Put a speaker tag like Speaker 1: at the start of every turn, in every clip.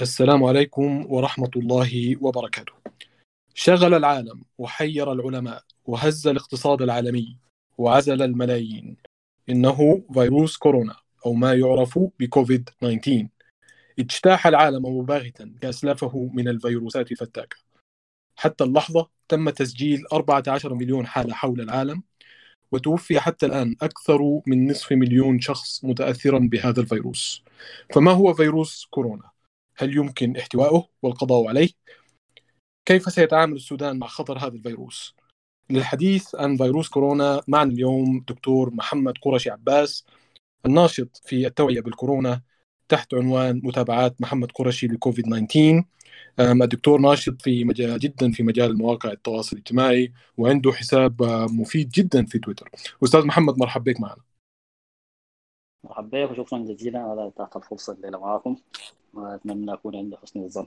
Speaker 1: السلام عليكم ورحمة الله وبركاته. شغل العالم وحير العلماء وهز الاقتصاد العالمي وعزل الملايين. إنه فيروس كورونا أو ما يعرف بكوفيد 19 اجتاح العالم مباغتا كأسلافه من الفيروسات الفتاكة. حتى اللحظة تم تسجيل 14 مليون حالة حول العالم وتوفي حتى الآن أكثر من نصف مليون شخص متأثرا بهذا الفيروس. فما هو فيروس كورونا؟ هل يمكن احتوائه والقضاء عليه؟ كيف سيتعامل السودان مع خطر هذا الفيروس؟ للحديث عن فيروس كورونا معنا اليوم دكتور محمد قرشي عباس الناشط في التوعية بالكورونا تحت عنوان متابعات محمد قرشي لكوفيد 19 الدكتور ناشط في مجال جدا في مجال مواقع التواصل الاجتماعي وعنده حساب مفيد جدا في تويتر أستاذ محمد مرحبا بك معنا
Speaker 2: مرحبا بك وشكرا جزيلا على اتاحه الفرصة الليلة معكم وأتمنى اكون عند حسن الظن.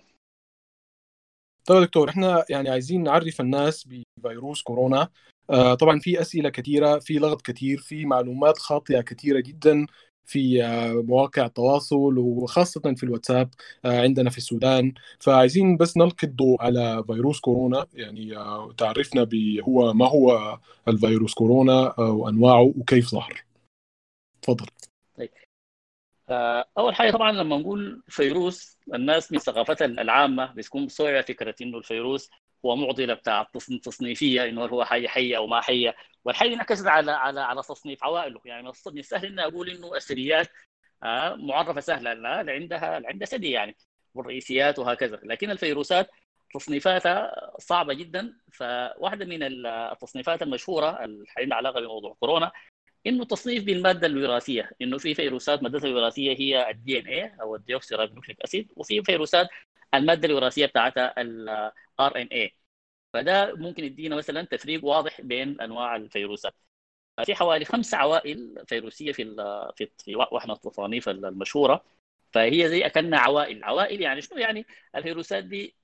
Speaker 1: طيب دكتور إحنا يعني عايزين نعرف الناس بفيروس كورونا. آه طبعا في أسئلة كثيره في لغط كثير في معلومات خاطئة كثيره جدا في آه مواقع التواصل وخاصة في الواتساب آه عندنا في السودان. فعايزين بس نلقي الضوء على فيروس كورونا. يعني تعرفنا هو ما هو الفيروس كورونا وأنواعه وكيف ظهر. تفضل.
Speaker 2: طيب. أول حاجة طبعا لما نقول فيروس الناس من ثقافتها العامة بتكون مستوعبه فكرة إنه الفيروس هو معضلة بتاع تصنيفيه إنه هو حي حيه أو ما حيه والحي انعكست على على على تصنيف عوائله. يعني من السهل إني أقول إنه الثدييات معرفة سهلة لا عندها عندها ثدي يعني والرئيسيات وهكذا. لكن الفيروسات تصنيفاتها صعبة جدا. فواحدة من التصنيفات المشهورة اللي علاقة بموضوع كورونا إنه تصنيف بالمادة الوراثية إنه في فيروسات مادتها الوراثية هي ال DNA أو ال deoxyribonucleic acid وفي فيروسات المادة الوراثية بتاعتها ال RNA فده ممكن يدينا مثلا تفريق واضح بين أنواع الفيروسات. في حوالي خمس عوائل فيروسية في في في واحدة التصانيف المشهورة. فهي زي اكلنا عوائل. عوائل يعني شنو؟ يعني الفيروسات دي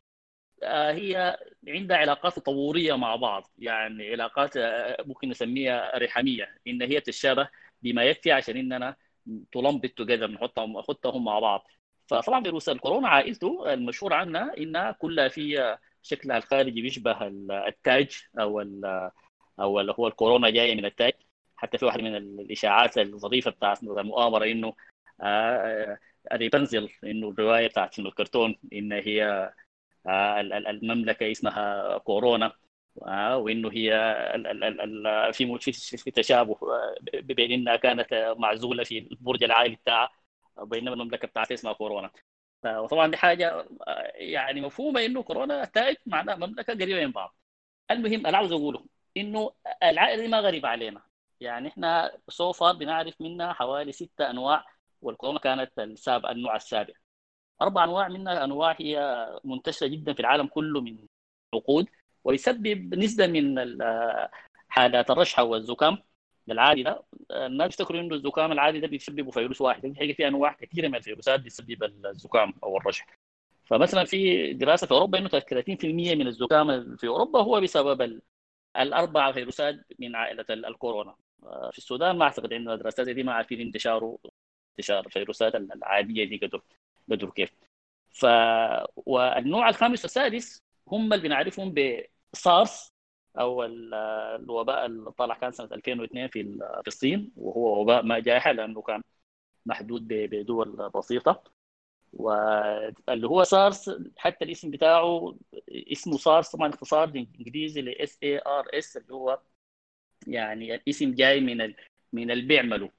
Speaker 2: هي عندها علاقات تطورية مع بعض. يعني علاقات ممكن نسميها رحمية إن هي تتشابه بما يكفي عشان إننا تلمبت توجذر نحطهم نحطهم مع بعض. فطبعا فيروس الكورونا عائلته المشهور عنها انها كلها في شكلها الخارجي بيشبه التاج أو أو اللي هو الكورونا جاية من التاج. حتى في واحدة من الإشاعات الظريفة بتاعت المؤامرة إنه ريبنزل إنه الرواية بتاعت الكرتون إن هي المملكة اسمها كورونا وإنه هي في في تشابه بين إنها كانت معزولة في البرج العالي بتاعها بينما المملكة بتاعتها اسمها كورونا. وطبعا دي حاجة يعني مفهومة إنه كورونا تاج معناها مملكه قريبة من بعض. المهم اللي عاوز أقوله إنه العائلة دي ما غريبة علينا. يعني إحنا سو فار بنعرف منها حوالي ستة أنواع والكورونا كانت السابع النوع السابع أربع أنواع منها أنواع هي منتشرة جدا في العالم كله من عقود ويسبب نسبة من حالات الرشحة والزكام العادي ده. الناس بيفتكروا إنه الزكام العادي ده بيسببه فيروس واحد الحقيقة في أنواع كثيرة من الفيروسات بتسبب الزكام أو الرشح. فمثلا في دراسة في أوروبا إنه 30% من الزكام في أوروبا هو بسبب الأربع فيروسات من عائلة الكورونا. في السودان ما أعتقد إنه الدراسات دي ما عارفين انتشاره انتشار الفيروسات العادية دي قدر. قدر كيف. ف والنوع الخامس والسادس هم اللي بنعرفهم بسارس أو الوباء اللي طلع كان سنة 2002 في في الصين وهو وباء ما جائحة لأنه كان محدود بدول بسيطة. واللي هو سارس حتى الاسم بتاعه اسمه سارس طبعا اختصار انجليزي ل اس اي ار اس اللي هو يعني الاسم جاي من ال... من اللي بيعمله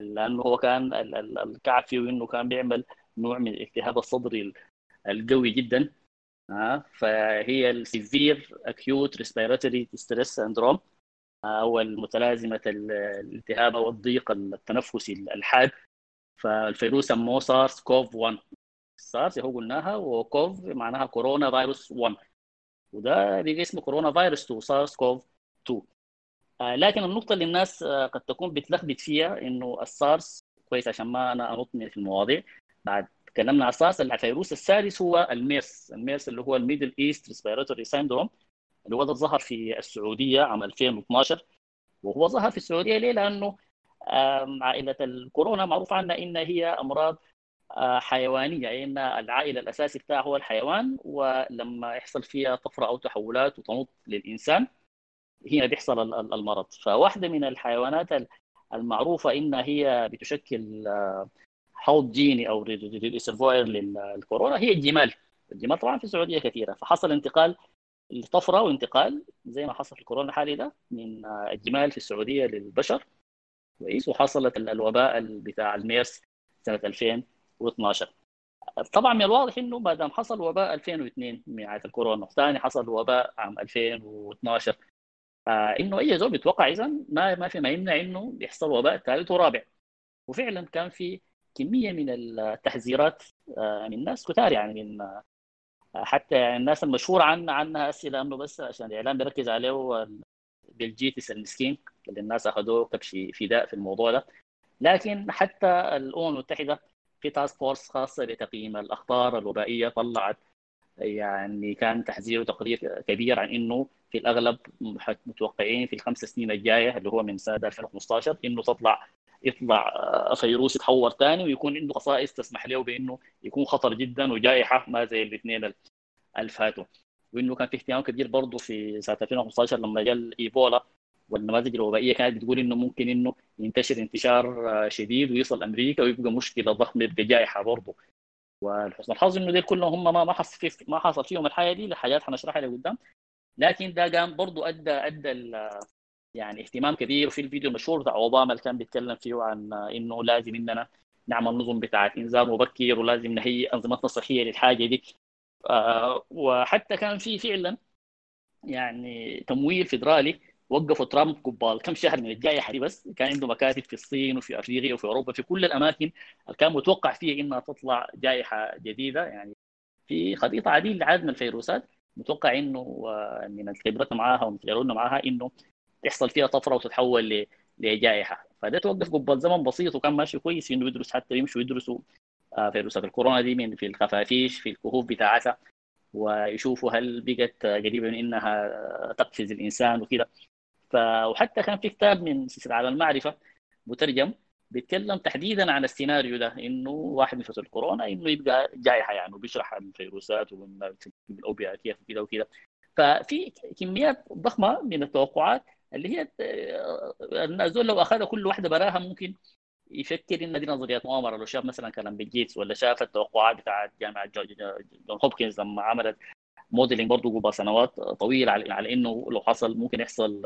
Speaker 2: لأنه هو كان الكعب فيه إنه كان بيعمل نوع من الالتهاب الصدري القوي جدا. آه فهي ال severe acute respiratory stress syndrome أو المتلازمة الالتهاب أو الضيق التنفسي الحاد. فالفيروس سموه SARS CoV 1 سارس هو قلناها و CoV معناها كورونا فيروس 1 وده بيجي اسمه كورونا فيروس 2 SARS CoV 2 آه لكن النقطة اللي الناس آه قد تكون بتلخبط فيها إنه السارس كويس عشان ما أنا أنط في المواضيع. بعد تكلمنا على السارس الفيروس السادس هو ال MERS. ال MERS اللي هو ال Middle East respiratory syndrome اللي هو ظهر في السعودية عام 2012 وهو ظهر في السعودية ليه؟ لأنه عائلة الكورونا معروف عنها إن هي أمراض حيوانية. يعني إن العائلة الأساسي بتاعه هو الحيوان ولما يحصل فيها طفرة أو تحولات وتنط للإنسان هنا بيحصل المرض. فواحدة من الحيوانات المعروفة انها هي بتشكل حوض جيني أو ريسرفوير للكورونا هي الجمال. الجمال طبعا في السعودية كثيرة. فحصل انتقال لطفرة وانتقال زي ما حصل في الكورونا الحالي ده من الجمال في السعودية للبشر. كويس. وحصلت الوباء بتاع الميرس سنة 2012 طبعا من الواضح إنه ما دام حصل وباء 2002 من الكورونا ثاني حصل وباء عام 2012 آه إنه أي زول بيتوقع اذا ما ما في ما يمنع إنه يحصل وباء ثالث ورابع. وفعلا كان في كمية من التحذيرات آه من ناس كثار يعني من آه حتى يعني الناس المشهور عن عنها أسئلة أنه بس عشان الإعلام بيركز عليه بيل جيتس المسكين اللي الناس أخذوه كبش فداء في الموضوع ده. لكن حتى الامم المتحدة في task force خاصة لتقييم الأخطار الوبائية طلعت يعني كان تحذير وتقرير كبير عن إنه في الأغلب متوقعين في الخمس سنين الجاية اللي هو من سنة 2015 إنه تطلع يطلع فيروس يتحور ثاني ويكون عنده خصائص تسمح له بإنه يكون خطر جدا وجائحة ما زي الاثنين اللي فاتوا وإنه كان في اهتمام كبير برضه في سنة 2015 لما جاء الإيبولا والنماذج الوبائية كانت بتقول إنه ممكن إنه ينتشر انتشار شديد ويصل أمريكا ويبقى مشكلة ضخمة يبقى جائحة برضه. ولحسن الحظ إنه دول كلهم هم ما ما حصل ما حصل فيهم الحاجة دي لحاجات حنشرحها لقدام. لكن ده قام برضه أدى أدى يعني اهتمام كبير وفي الفيديو المشهور بتاع أوباما اللي كان بيتكلم فيه عن إنه لازم إننا نعمل نظم بتاعت إنذار مبكر ولازم نهيئ أنظمتنا الصحية للحاجة دي. آه وحتى كان في فعلا يعني تمويل فيدرالي وقفوا ترامب قبال كم شهر من الجائحه دي بس كان عنده مكاتب في الصين وفي أفريقيا وفي أوروبا في كل الأماكن اللي كان متوقع فيها إنها تطلع جائحة جديدة. يعني في خريطة عديد لعدد من الفيروسات. متوقع إنه من خبرتنا معاها ومن تجاربنا معاها إنه تحصل فيها طفرة وتتحول لجائحة. فده توقف قبل زمن بسيط وكان ماشي كويس إنه يدرس حتى يمشوا يدرسوا فيروسات الكورونا دي من في الخفافيش في الكهوف بتاعتها ويشوفوا هل بقت قريبة من إنها تقفز الإنسان وكده. ف وحتى كان في كتاب من سلسلة على المعرفة مترجم بيتكلم تحديدا عن السيناريو ده إنه واحد من فيروس الكورونا إنه يبقى جائحة يعني وبيشرح الفيروسات والاوبياتيات وكده وكده. ففي كميات ضخمة من التوقعات اللي هي الناس لو أخذ كل واحدة براها ممكن يفكر إن دي نظريات مؤامرة. لو شاف مثلا كلام بيل جيتس ولا شاف التوقعات بتاعت جامعة جون هوبكنز لما عملت modeling برضه قبل سنوات طويلة على, إنه لو حصل ممكن يحصل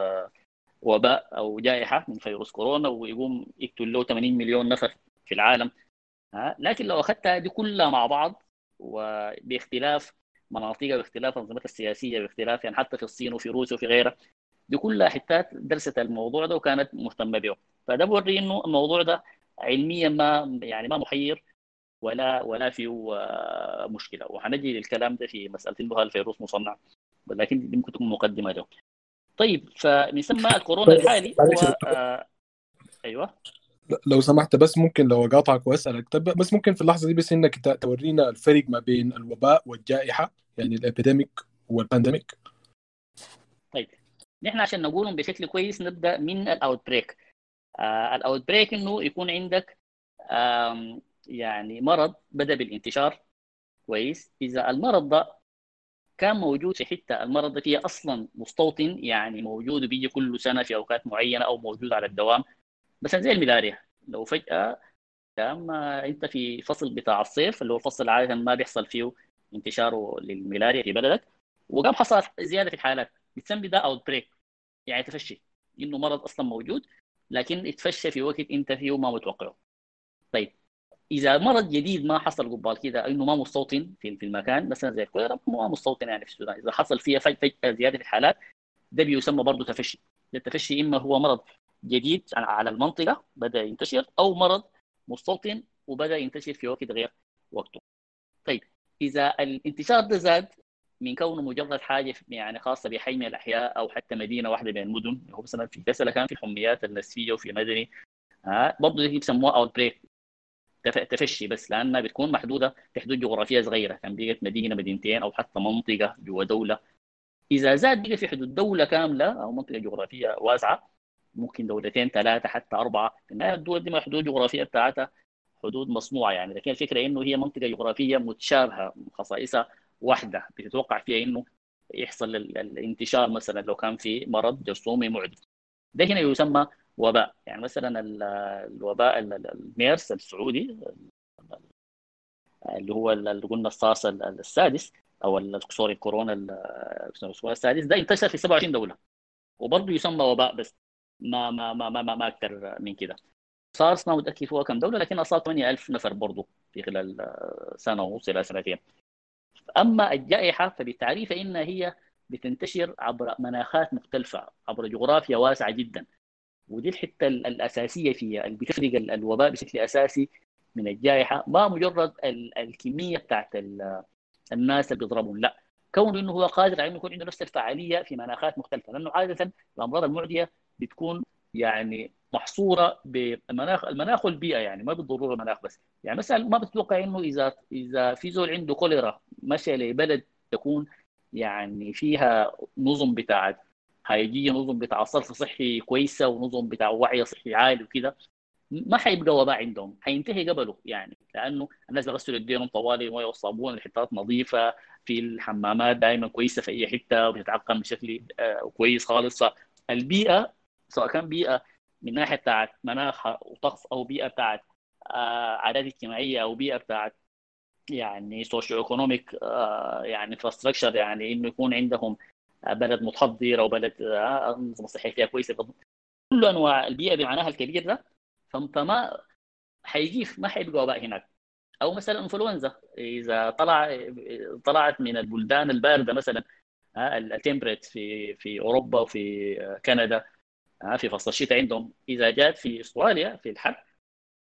Speaker 2: وباء أو جائحة من فيروس كورونا ويقوم يقتل له 80 مليون نفر في العالم. لكن لو اخذتها دي كلها مع بعض وباختلاف مناطقها باختلاف انظمتها السياسية باختلاف يعني حتى في الصين وفي روسيا وفي غيرها دي كلها حتات درست الموضوع ده وكانت مهتمة به فده بوري إنه الموضوع ده علميا ما يعني ما محير ولا ولا فيه مشكلة. وحنجي للكلام ده في مسألة انه الفيروس مصنع. ولكن دي ممكن تكون مقدمة له طيب فبنسمى الكورونا الحالي هو آه أيوه.
Speaker 1: لو سمحت بس ممكن لو اقاطعك وأسألك طب بس ممكن في اللحظة دي بس إنك تورينا الفرق ما بين الوباء والجائحة يعني ال epidemic وال pandemic.
Speaker 2: طيب نحن عشان نقولهم بشكل كويس نبدأ من ال outbreak آه ال outbreak إنه يكون عندك يعني مرض بدأ بالانتشار كويس. إذا المرض ده كان موجود في حتة المرض فيها أصلا مستوطن يعني موجود بيجي كل سنة في أوقات معينة أو موجود على الدوام. مثلا زي الملاريا لو فجأة لما أنت في فصل بتاع الصيف اللي هو الفصل عادة ما بيحصل فيه انتشاره للملاريا في بلدك وقام حصل زيادة في الحالات. بتسمي ده outbreak يعني تفشي إنه مرض أصلا موجود لكن اتفشى في وقت أنت فيه ما متوقعه. طيب إذا مرض جديد ما حصل قبال كده إنه ما مستوطن في المكان مثلا زي الكوليرا ما مستوطن يعني في السودان. إذا حصل فيها فجاه زيادة في الحالات ده بيسمى برضه تفشي. التفشي إما هو مرض جديد على المنطقة بدأ ينتشر أو مرض مستوطن وبدأ ينتشر في وقت غير وقته. طيب إذا الانتشار ده زاد من كونه مجرد حاجة يعني خاصة بحي من الأحياء أو حتى مدينة واحدة من المدن هو مثلا في كسله كان في حميات النزفية وفي مدني ها برضه دي بيسموها outbreak تفشي بس لأنها بتكون محدودة في حدود جغرافية صغيرة. كان بقت مدينة مدينتين أو حتى منطقة جوا دولة. إذا زاد بقى في حدود دولة كاملة أو منطقة جغرافية واسعة ممكن دولتين ثلاثة حتى أربعة في النهايه الدول دي حدود جغرافية بتاعتها حدود مصنوعة يعني. لكن الفكرة إنه هي منطقة جغرافية متشابهة خصائصها واحدة. بتتوقع فيها إنه يحصل الانتشار مثلا لو كان في مرض جرثومي معدي. ده هنا يسمى وباء. يعني مثلا الوباء الميرس السعودي اللي هو اللي قلنا الصاص السادس أو سوري الكورونا السادس ده انتشر في 27 دولة. وبرضه يسمى وباء بس ما ما ما ما, ما, ما أكثر من كده. سارس ما متأكد هو كم دولة لكن اصاب 8000 نفر برضه في خلال سنة ونص إلى سنتين. أما الجائحة فبالتعريف فانها هي بتنتشر عبر مناخات مختلفة عبر جغرافيا واسعة جدا. ودي الحتة الأساسية فيها اللي بتفرق الوباء بشكل أساسي من الجائحة ما مجرد الكمية بتاعت الناس اللي بيضربون لا. كونه إنه هو قادر على إنه يكون عنده نفس الفعالية في مناخات مختلفة لأنه عادة الأمراض المعدية بتكون يعني محصورة بمناخ المناخ والبيئة يعني ما بالضرورة المناخ بس. يعني مثلا ما بتتوقع إنه اذا إذا في زول عنده كوليرا مشى لبلد تكون يعني فيها نظم بتاعت هيجي نظم بتاع صرف صحي كويسة ونظم بتاع وعي صحي عالي وكده. ما حيبقى وباء عندهم حينتهي قبله يعني لأنه الناس بيغسلوا يديهم طوالي المويه والصابون الحتات نظيفة في الحمامات دائما كويسة في أي حتة وبتتعقم بشكل آه، كويس خالص. فالبيئة سواء كان بيئة من ناحية بتاعت مناخ وطقس أو بيئة بتاعت آه، عادات اجتماعية أو بيئة بتاعت يعني socioeconomic يعني infrastructure يعني إنه يكون عندهم بلد متحضر أو بلد أنظمة صحية فيها كويسة. كل أنواع البيئة بمعناها الكبير ده فما حيجي ما حيبقى وباء هناك. أو مثلا إنفلونزا إذا طلع طلعت من البلدان الباردة مثلا التمبريت في في أوروبا وفي كندا في فصل الشتاء عندهم. إذا جات في أستراليا في الحر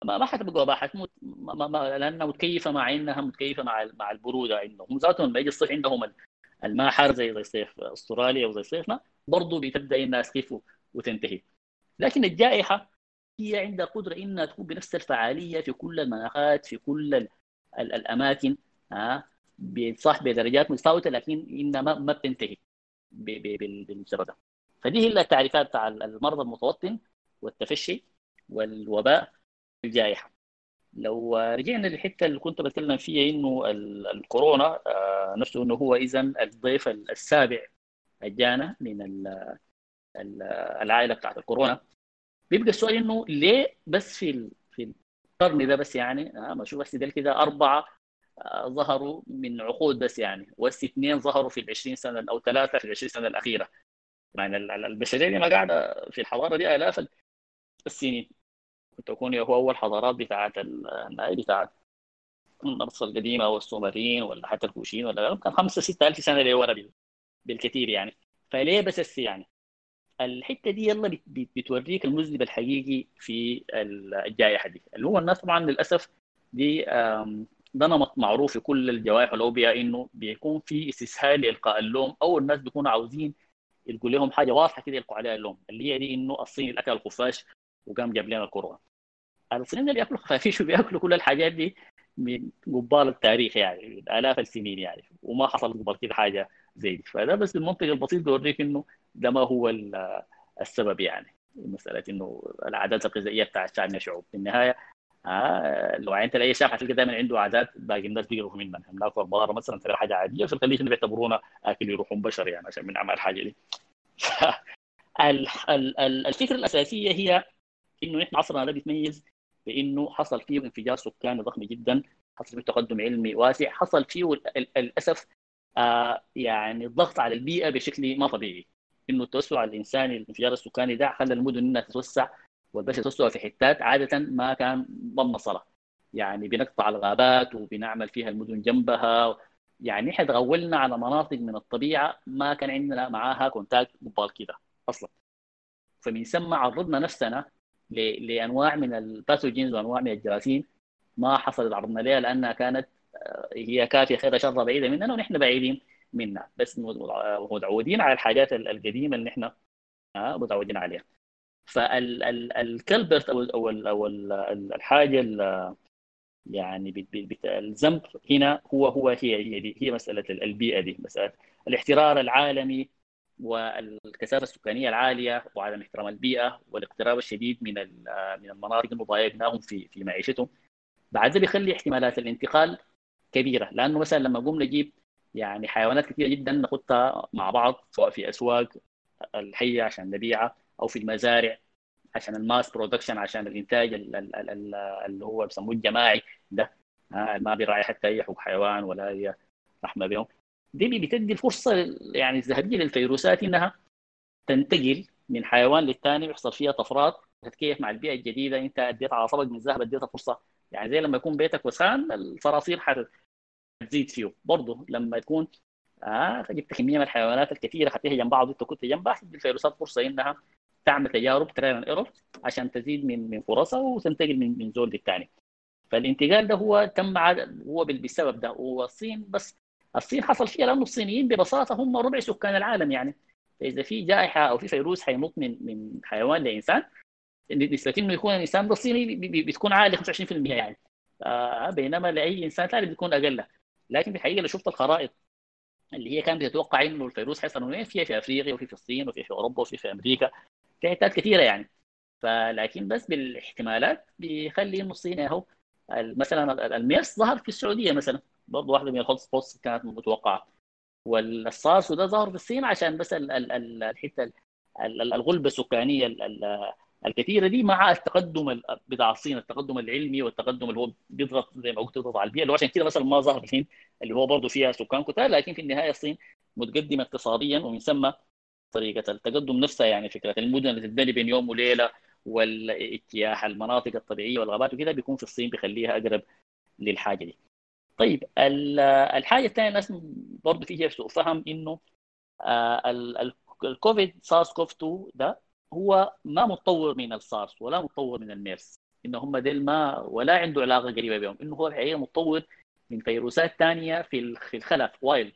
Speaker 2: ما ما حتبقى وباء حتموت. ما ما لأنها متكيفة مع انها متكيفة مع مع البرودة عندهم. هم ذاتهم يجي الصيف عندهم الماء حار زي زي صيف أستراليا وزي صيفنا برضه بتبدأ الناس كيف وتنتهي. لكن الجائحة هي عندها قدرة إنها تكون بنفس الفعالية في كل المناخات في كل ال ال الأماكن ها صح بدرجات متفاوته لكن إنها ما, بتنتهي بالمجرد فدي هي التعريفات بتاع المرض المتوطن والتفشي والوباء الجائحة. لو رجعنا للحتة اللي كنت بتكلم فيها إنه الكورونا آه، نفسه إنه هو اذا الضيف السابع جانا من العائلة بتاعت الكورونا. بيبقى السؤال إنه ليه بس في في القرن ده بس يعني آه ما أشوف بس ده كده أربعة آه ظهروا من عقود بس يعني وبس اثنين ظهروا في ال 20 سنة أو ثلاثة في ال 20 سنة الأخيرة. يعني البشرية دي ما قاعدة في الحضارة دي آلاف السنين. تكون هو أول حضارات بتاعت بتاعت النصر القديمه والسومريين ولا حتى الكوشين ولا كان خمسة ستة ألف سنة لورا بالكثير يعني. فليه بس يعني؟ الحتة دي يلا بتوريك المذنب الحقيقي في الجائحة دي. اللي هو الناس طبعا للأسف دي ده نمط معروف في كل الجوائح والاوبئه إنه بيكون في استسهال لالقاء اللوم أو الناس بيكونوا عاوزين يلقوا لهم حاجة واضحة كده يلقوا عليها اللوم. اللي هي دي إنه الصين الأكل الخفاش وقام جاب لنا الكورونا الصينيين اللي بياكلوا خفافيش وبياكلوا كل الحاجات دي من قبال التاريخ يعني من آلاف السنين يعني وما حصل قبل كده حاجة زي دي. فده بس المنطق البسيط بيوريك إنه ده ما هو السبب يعني. مسألة إنه العادات الغذائية بتاع الشعب الشعوب في النهاية آه لو عينت لاي شعب حتلقى دائما عنده عادات باقي الناس بيقرفوا منها ناكل البقره مثلا ترى حاجة عادية في الخليج بيعتبرونا أكل يروحون بشر يعني عشان بنعمل الحاجة دي. الفكرة الأساسية هي إنه نحن عصرنا ده بيتميز بإنه حصل فيه انفجار سكاني ضخم جدا حصل فيه تقدم علمي واسع حصل فيه للأسف آه يعني الضغط على البيئة بشكل ما طبيعي. إنه التوسع الإنساني الانفجار السكاني ده خلى المدن إنها تتوسع والبشر تتوسع في حتات عادة ما كان ضمن صله يعني بنقطع الغابات وبنعمل فيها المدن جنبها. يعني إحنا تغولنا على مناطق من الطبيعة ما كان عندنا معاها كونتاكت قبال كده أصلا. فمن ثم عرضنا نفسنا لأنواع من الباثوجينز وأنواع من الجراثيم ما حصلت عرضنا لها لأنها كانت آه، هي كافية خير شر بعيدة مننا ونحن بعيدين منها بس متعودين على الحاجات القديمة اللي نحن آه، متعودين عليها. فالكلبرت أو أو أو الحاجة يعني الذنب هنا هو هو هي هي, هي مسألة البيئة دي. مساله الاحترار العالمي والكثافة السكانية العالية وعدم احترام البيئة والاقتراب الشديد من من المناطق المضايقناهم في في معيشتهم. بعد ده بيخلي احتمالات الانتقال كبيرة لأنه مثلا لما قوم نجيب يعني حيوانات كثيرة جدا ناخذها مع بعض سواء في أسواق الحية عشان نبيعها أو في المزارع عشان ال mass production عشان الإنتاج اللي هو بسموه الجماعي ده. ما بيراعي حتى أي حقوق حيوان ولا أي رحمة بهم. دي بتدي الفرصه يعني الذهبيه للفيروسات إنها تنتقل من حيوان للثاني ويحصل فيها طفرات. تتكيف مع البيئة الجديدة أنت أديت على طبق من ذهب أديتها فرصة. يعني زي لما يكون بيتك وسخان الصراصير حتزيد فيه. برضه لما تكون آه فجبت كمية من الحيوانات الكثيرة خدتها جنب بعض وانت كنت جنبها الفيروسات فرصة إنها تعمل تجارب trial and error عشان تزيد من من فرصها وتنتقل من من زول للثاني. فالانتقال ده هو تم هو بسبب ده. والصين بس الصين حصل فيها لأنه الصينيين ببساطة هم ربع سكان العالم يعني. فاذا في جائحة أو في فيروس حينط من من حيوان لإنسان نسبة إنه يكون الإنسان ده صيني بتكون عالية 25% يعني. آه بينما لأي إنسان ثاني بتكون أقل. لكن في الحقيقة لو شفت الخرائط اللي هي كانت تتوقع إنه الفيروس حيصل وين فيها في أفريقيا وفي في الصين وفي في أوروبا وفي في أمريكا في حتات كثيره يعني. فلكن بس بالاحتمالات بيخلي إنه الصين أهو مثلا الميرس ظهر في السعودية مثلا. برضه واحدة من ال hot spots كانت متوقعة والسارس وده ظهر في الصين عشان بس الحتة الغلبة السكانية الكثيره دي مع التقدم بتاع الصين التقدم العلمي والتقدم اللي هو بيضغط زي ما قلت بيضغط على البيئة اللي هو عشان كده مثلا ما ظهر الهند اللي هو برضه فيها سكان كتار لكن في النهاية الصين متقدمة اقتصاديا ومن ثم طريقة التقدم نفسها يعني فكرة المدن اللي تتبني بين يوم وليلة والاجتياح المناطق الطبيعية والغابات وكده بيكون في الصين بيخليها أقرب للحاجة دي. طيب الحاجة الثانية الناس برضه فيها سوء فهم إنه آه، الكوفيد سارس كوف 2 ده هو ما متطور من السارس ولا متطور من الميرس إنه هم ديل ما ولا عنده علاقة قريبة بهم إنه هو الحقيقة متطور من فيروسات ثانية في في الخلا في wild.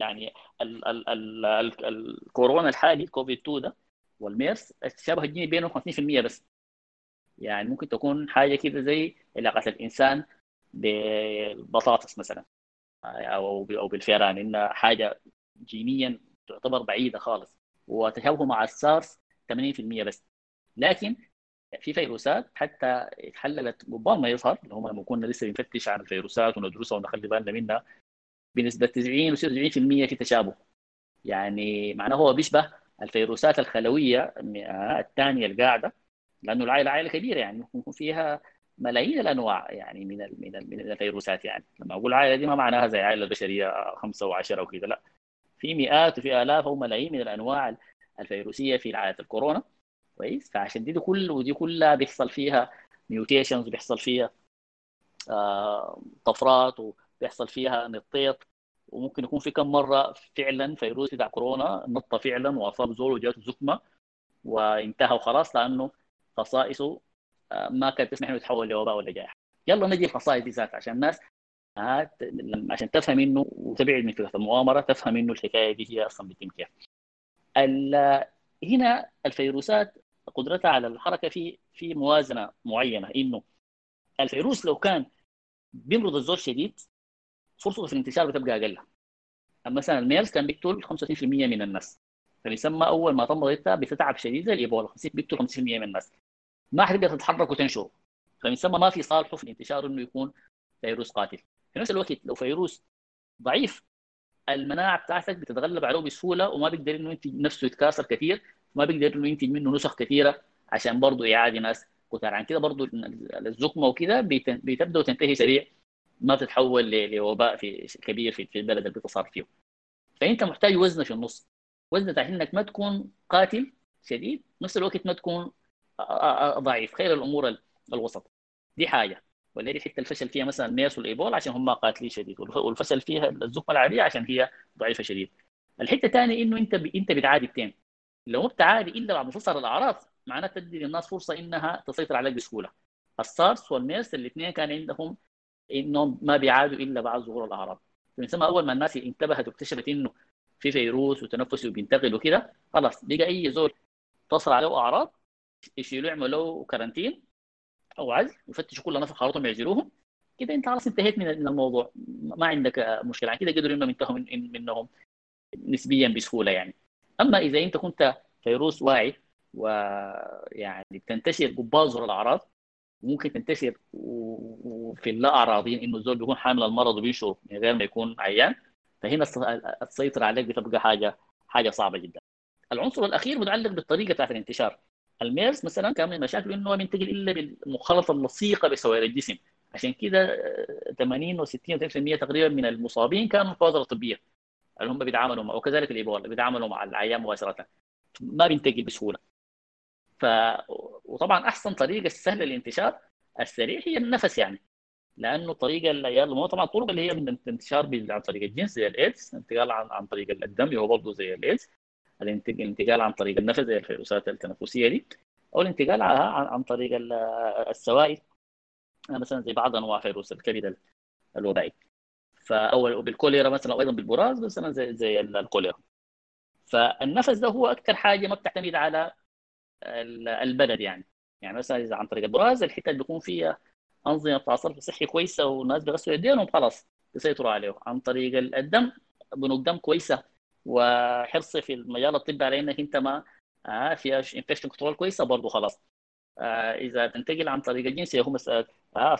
Speaker 2: يعني ال ال ال ال الكورونا الحالي كوفيد 2 ده والميرس التشابه الجيني بينهم 50% بس. يعني ممكن تكون حاجة كده زي علاقة الإنسان بالبطاطس مثلا أو أو بالفيران انها حاجة جينيا تعتبر بعيدة خالص. وتشابهه مع السارس 80% بس. لكن في فيروسات حتى اتحللت قبل ما يظهر اللي هم لما كنا لسه بنفتش عن الفيروسات وندرسها ونخلي بالنا منها بنسبة 90 و 96% في تشابه. يعني معناه هو بيشبه الفيروسات الخلوية الثانية القاعدة لأنه العائله عائلة كبيرة يعني ممكن يكون فيها ملايين الأنواع يعني من من من الفيروسات يعني. لما أقول عائلة دي ما معناها زي العائله البشرية خمسة وعشرة وكذا لا. في مئات وفي آلاف أو ملايين من الأنواع الفيروسية في عائله الكورونا. كويس؟ فعشان دي, دي كل ودي كلها بيحصل فيها ميوتيشنز وبيحصل فيها آه طفرات وبيحصل فيها نطيط. وممكن يكون في كم مرة فعلا فيروس بتاع كورونا نط فعلا وأصاب زول وجاته زكمه وانتهى وخلاص لأنه خصائصه ما كانت تسمح إنه يتحول لوباء ولا جائحة. يلا نجي الخصائص دي ذات عشان الناس آه، عشان تفهم إنه وتبعد من فكره المؤامرة تفهم إنه الحكاية دي هي أصلا بتتم كيف هنا الفيروسات قدرتها على الحركة في في موازنة معينة إنه الفيروس لو كان بيمرض الزور شديد فرصته في الانتشار بتبقى أقل. مثلا الميرس كان بيقتل 35% من الناس. فبيسمى أول ما تمرض بتتعب شديد زي الإيبولا بيقتل 50% من الناس. ما حتقدر تتحرك وتنشر فبيسمى ما في صالحه في الانتشار إنه يكون فيروس قاتل. في نفس الوقت لو فيروس ضعيف المناعة بتاعتك بتتغلب عليه بسهولة وما بيقدر إنه ينتج نفسه يتكاثر كثير ما بيقدر إنه ينتج منه نسخ كثيرة عشان برضه يعادي ناس كثار عن كده برضه الزكمة وكده بتبدا وتنتهي سريع ما بتتحول لوباء في كبير في البلد اللي بتصار فيه. فأنت محتاج وزنه في النص. وزنه إنك ما تكون قاتل شديد نفس الوقت ما تكون ضعيف. خير الأمور الوسط. دي حاجة. واللي حتى الفشل فيها مثلا ميرس والايبول عشان هم قاتلين شديد. والفشل فيها الزكمه العاديه عشان هي ضعيفة شديد. الحتة الثانية إنه أنت ب... أنت بتعادي التين لو ما بتعادي إلا بعد ما تظهر الاعراض معناه تدي للناس فرصة إنها تسيطر عليك بسهولة. السارس والميرس الاثنين كان عندهم إنهم ما بيعادوا إلا بعد ظهور الأعراض. من ثم أول ما الناس انتبهت واكتشفت إنه في فيروس وتنفسي وبينتقل وكده خلاص بقى أي زول تصل عليه اعراض يشيلوا يعملوا كارانتين أو عزل يفتشوا كل الناس خلاطهم يعزلوهم كده أنت خلاص انتهيت من الموضوع ما عندك مشكلة عن كده قدروا إنهم ينتهوا من منهم نسبيا بسهولة يعني أما إذا أنت كنت فيروس واعي ويعني بتنتشر قبازر الأعراض ممكن تنتشر وفي اللا اعراضيين إنه الزول بيكون حامل المرض وبينشر من غير ما يكون عيان فهنا السيطرة عليك بتبقى حاجة حاجة صعبة جدا. العنصر الأخير متعلق بالطريقة بتاعت الانتشار. الميرس مثلا كان من مشاكله إنه ما بينتقل إلا بالمخالطة اللصيقه بسوائل الجسم. عشان كده 80 و 60 و 90% تقريبا من المصابين كانوا الكوادر الطبية اللي هم بيتعاملوا مع وكذلك الإيبولا بيتعاملوا مع العيان مباشرة. ما بينتقل بسهولة. ف وطبعا أحسن طريقة السهله للانتشار السريع هي النفس يعني. لأنه الطريقة اللي هو طبعا الطرق اللي هي من الانتشار عن طريق الجنس زي الايدز الانتقال عن, عن طريق الدم هو برضه زي الايدز الانتقال عن طريق النفس زي الفيروسات التنفسية دي أو الانتقال عن, طريق السوائل. مثلا زي بعض أنواع فيروس الكبد الوبائي. فأول بالكوليرا مثلا أيضا بالبراز مثلا زي زي الكوليرا. فالنفس ده هو أكثر حاجة ما بتعتمد على البلد يعني. يعني مثلا إذا عن طريق البراز الحته اللي بيكون فيها أنظمة صرف صحي كويسة والناس بيغسلوا ايديهم خلاص بيسيطروا عليه عن طريق الدم بنوك دم كويسة وحرصي في المجال الطبي على إنك أنت ما آه فيها infection control كويسة برضه خلاص. آه إذا تنتقل عن طريق الجنسية هو مسألة آه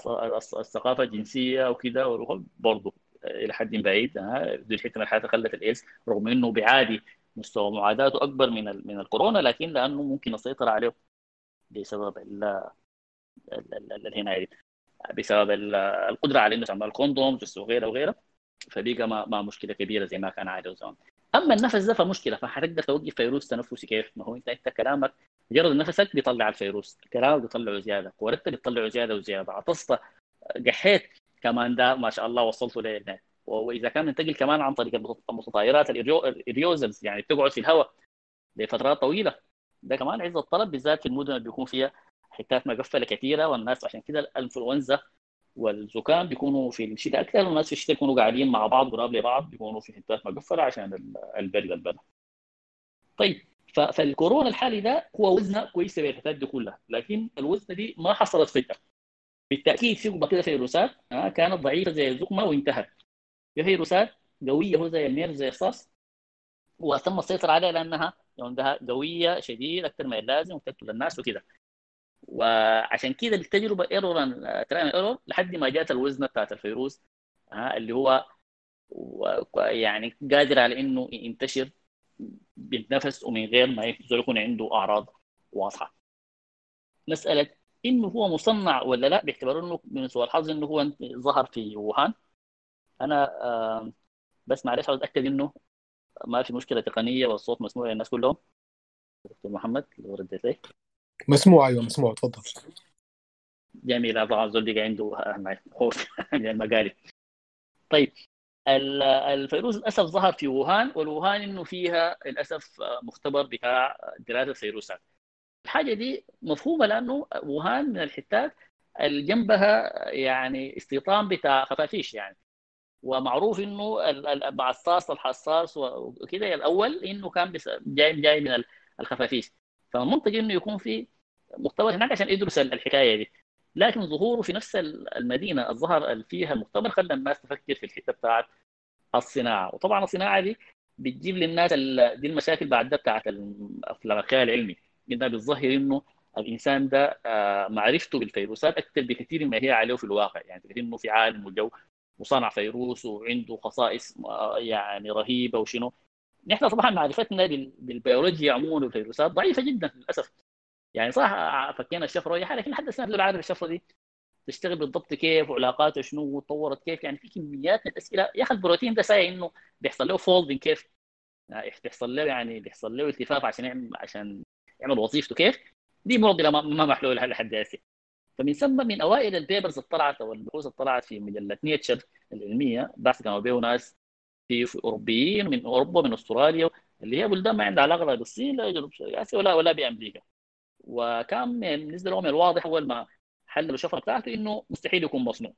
Speaker 2: الثقافة الجنسية وكذا برضه إلى حد بعيد آه دي الحته من الحالات خلت الايدز رغم إنه بيعادي مستوى معاداته أكبر من من الكورونا لكن لأنه ممكن نسيطر عليه بسبب ال هنا دي بسبب القدرة على إنه تعمل condoms وغيره وغيره فبقى ما, ما مشكلة كبيرة زي ما كان عادي زمان. أما النفس ده فمشكلة فحتقدر توقف فيروس تنفسي كيف؟ ما هو أنت انت كلامك مجرد نفسك بيطلع الفيروس كلامك بيطلعه زيادة قوتك بيطلعه زيادة وزيادة عطست قحيت كمان ده ما شاء الله وصلته ل وإذا كان ينتقل كمان عن طريق المتطايرات الاريوزلز يعني بتقعد في الهواء لفترات طويلة ده كمان عز الطلب بالذات في المدن اللي بيكون فيها حتات مقفلة كثيرة والناس عشان كده الإنفلونزا والزكام بيكونوا في الشتاء أكثر والناس في الشتاء بيكونوا قاعدين مع بعض قراب لبعض بيكونوا في حتات مقفله عشان البرد البلد. طيب فالكورونا الحالي ده هو وزنة كويسة بالحتات دي كلها لكن الوزنة دي ما حصلت فجأة. بالتأكيد في كده فيروسات كانت ضعيفة زي الزكمة وانتهت. في فيروسات قوية هو زي المير زي الصاص وتم السيطرة عليها لأنها عندها قوية شديد أكثر من اللازم وتقتل الناس وكده وعشان كده التجربة error error لحد ما جات الوزنة بتاعت الفيروس ها اللي هو يعني قادر على إنه ينتشر بالنفس ومن غير ما يكون عنده أعراض واضحة. مسألة إنه هو مصنع ولا لا باعتبار إنه من سوء الحظ إنه هو ظهر في ووهان. أنا بس معلش عاوز أتأكد إنه ما في مشكلة تقنية والصوت مسموع للناس كلهم. دكتور محمد لو رديت
Speaker 1: مسموع أيوه مسموع تفضل
Speaker 2: جميل طبعا الزول عنده خوف من المقالب طيب الفيروس للأسف ظهر في ووهان والوهان إنه فيها للأسف مختبر بتاع دراسه الفيروسات. الحاجة دي مفهومة لأنه ووهان من الحتات اللي جنبها يعني استيطان بتاع خفافيش يعني. ومعروف إنه مع الصاص الحساس وكده الأول إنه كان جاي جاي من الخفافيش. فمنطقي إنه يكون في مختبر هناك عشان يدرس الحكاية دي. لكن ظهوره في نفس المدينة الظهر فيها المختبر خلى الناس تفكر في الحتة بتاعت الصناعة. وطبعا الصناعة دي بتجيب للناس دي المشاكل بعد ده بتاعت افلام الخيال العلمي. إنها بتظهر إنه الإنسان ده معرفته بالفيروسات أكثر بكثير مما هي عليه في الواقع. يعني إنه في عالم وجو وصنع فيروس وعنده خصائص يعني رهيبة وشنو. نحن طبعا معرفتنا بالبيولوجيا عموما والفيروسات ضعيفة جدا للأسف. يعني صح فكينا الشفرة وهي لكن لحد السنة عارف الشفرة دي؟ تشتغل بالضبط كيف وعلاقاته شنو وتطورت كيف؟ يعني في كميات من الأسئلة. يا أخي البروتين ده ساي إنه بيحصل له folding كيف؟ يعني بيحصل له يعني بيحصل له التفاف عشان يعمل عشان يعمل وظيفته كيف؟ دي معضله ما محلوله لحد هسه. فمن ثم من أوائل ال papers اللي طلعت أو البحوث اللي طلعت في مجلة Nature العلمية بحث كانوا بيه ناس في, أوروبيين من أوروبا من أستراليا اللي هي بلدان ما عندها علاقة لا بالصين لا جنوب اسيا ولا ولا بأمريكا. وكان بالنسبة لهم الواضح أول ما حللوا الشفره بتاعته إنه مستحيل يكون مصنوع.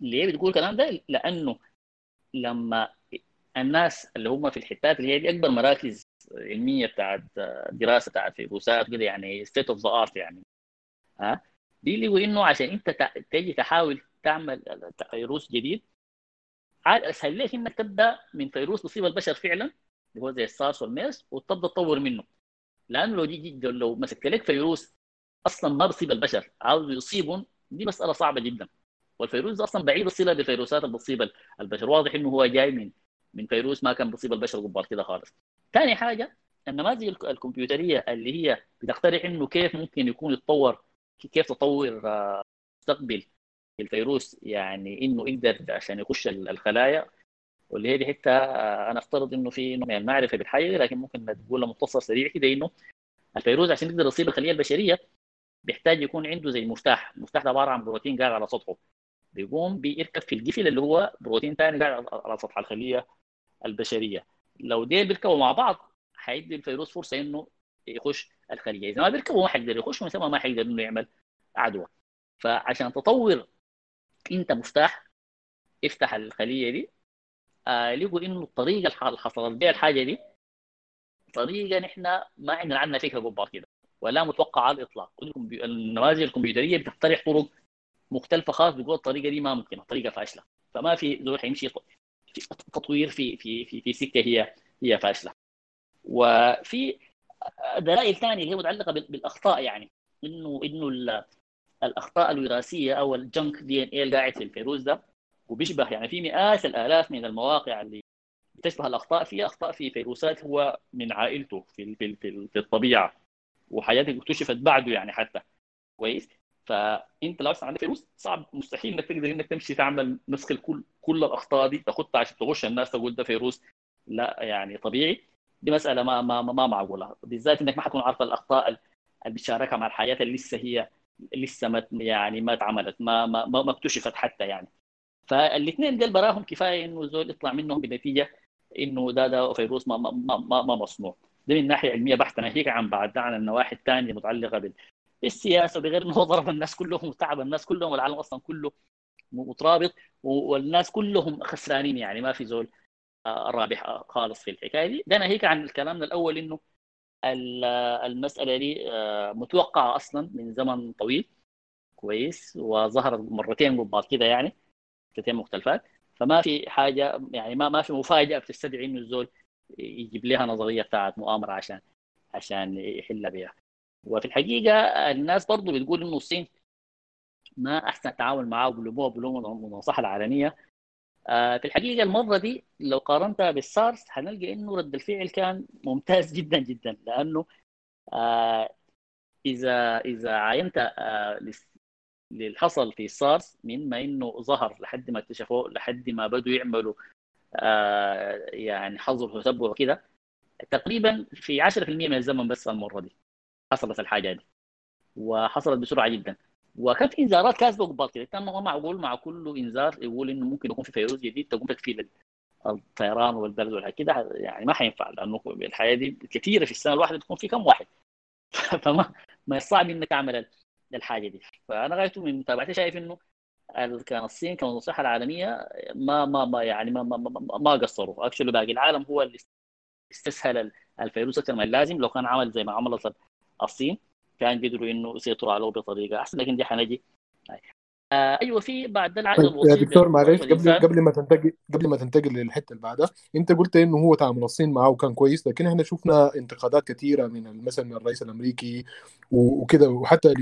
Speaker 2: ليه بتقول الكلام ده؟ لأنه لما الناس اللي هم في الحتات اللي هي دي أكبر مراكز علمية بتاعت دراسة بتاعت فيروسات كده يعني state of the art يعني. ها؟ بيلقوا إنه عشان أنت تجي تحاول تعمل فيروس جديد اسهل لك انك تبدا من فيروس يصيب البشر فعلا اللي هو زي السارس والميرس وتبدا تطور منه. لأنه لو جي لو مسكت لك فيروس أصلا ما بيصيب البشر عاوز يصيبهم دي مسألة صعبة جدا. والفيروس أصلا بعيد الصله بالفيروسات اللي بتصيب البشر واضح إنه هو جاي من من فيروس ما كان بيصيب البشر قبل كده خالص. ثاني حاجة النماذج الكمبيوترية اللي هي بتقترح إنه كيف ممكن يكون يتطور كيف تطور آه، مستقبل. الفيروس يعني إنه يقدر عشان يخش الخلايا واللي هي دي حتة أنا أفترض إنه في نوع من المعرفة بالحاجة لكن ممكن تقول مختصر سريع كده إنه الفيروس عشان يقدر يصيب الخلية البشرية بيحتاج يكون عنده زي مفتاح. المفتاح ده عبارة عن بروتين قاعد على سطحه. بيقوم بيركب في القفل اللي هو بروتين ثاني قاعد على سطح الخلية البشرية. لو ديل بيركبوا مع بعض حيدي الفيروس فرصة إنه يخش الخلية. إذا ما بيركبوا ما حيقدر يخش ومن ما حيقدر إنه يعمل عدوى. فعشان تطور انت مفتاح افتح الخلية دي. آه لقوا إنه الطريقة اللي حصلت بها الحاجة دي طريقة نحن ما عندنا عنها فكرة قبل كده ولا متوقعه على الإطلاق. النماذج الكمبيوترية بتقترح طرق مختلفة خاص بتقول الطريقة دي ما ممكنة طريقة فاشلة. فما في زول حيمشي تطوير في في في في سكة هي هي فاشلة. وفي دلائل ثانية هي متعلقة بالأخطاء يعني إنه إنه الأخطاء الوراثية أو الجنك دي إن اي القاعد في الفيروس ده وبيشبه يعني في مئات الآلاف من المواقع اللي بتشبه الأخطاء فيها. أخطاء في فيروسات هو من عائلته في في في, في الطبيعة وحاجات اكتشفت بعده يعني حتى. كويس؟ فأنت لو عندك فيروس صعب مستحيل إنك تقدر إنك تمشي تعمل نسخ كل كل الأخطاء دي تاخدها عشان تغش الناس تقول ده فيروس لا يعني طبيعي. دي مسألة ما ما ما معقولة بالذات إنك ما حتكون عارف الأخطاء اللي بتشاركها مع الحياة اللي لسه هي لسه ما يعني ما اتعملت ما ما ما اكتشفت حتى يعني. فالاثنين دول براهم كفاية إنه زول يطلع منهم بنتيجة إنه ده ده فيروس ما ما ما, ما مصنوع. ده من ناحية علمية بحته ناهيك عن بعد عن النواحي الثانية المتعلقه بالسياسة بغير إنه ضرب الناس كلهم وتعب الناس كلهم والعالم أصلا كله مترابط والناس كلهم خسرانين يعني. ما في زول آه، رابح خالص في الحكاية دي. ده ناهيك عن كلامنا الأول إنه المسألة دي آه، متوقعة أصلا من زمن طويل كويس وظهرت مرتين قبل كده يعني مرتين مختلفات. فما في حاجة يعني ما ما في مفاجأة بتستدعي إنه الزول يجيب لها نظرية بتاعت مؤامرة عشان عشان يحل بها وفي الحقيقة الناس برضو بتقول إنه الصين ما أحسن التعامل معاه وبلوموها بلوم المصلحه العالميه في الحقيقة المرة دي لو قارنتها بالسارس حنلقى إنه رد الفعل كان ممتاز جدا جدا لأنه آه، إذا إذا عاينت آه، اللي حصل في السارس من ما إنه ظهر لحد ما اكتشفوه لحد ما بدوا يعملوا يعني حظر وتتبع وكده تقريبا في 10% من الزمن بس المرة دي حصلت الحاجة دي وحصلت بسرعة جدا. وكان في إنذارات كاذبه قبل كده كان ما معقول مع كل إنذار يقول إنه ممكن يكون في فيروس جديد تقوم تكفي الطيران والبرد والحاجات كده يعني ما حينفع لأنه الحياة دي كثيرة في السنة الواحدة بتكون في كم واحد. فما ما صعب إنك تعمل الحاجة دي. فأنا غايته من متابعتي شايف إنه كان الصين كان الصحه العالمية ما ما ما يعني ما ما, ما, ما قصروا. اكشلي باقي العالم هو اللي استسهل الفيروس أكثر من اللازم لو كان عمل زي ما عملت الصين. كان قدروا إنه يسيطروا عليه بطريقة أحسن لكن دي حنجي. آه أيوه في بعد العدد
Speaker 1: طيب الوسيط يا دكتور معلش قبل قبل ما تنتقل قبل ما تنتقل للحتة اللي بعدها أنت قلت إنه هو تعامل الصين معه كان كويس لكن إحنا شفنا انتقادات كثيره من مثلا من الرئيس الأمريكي وكذا وحتى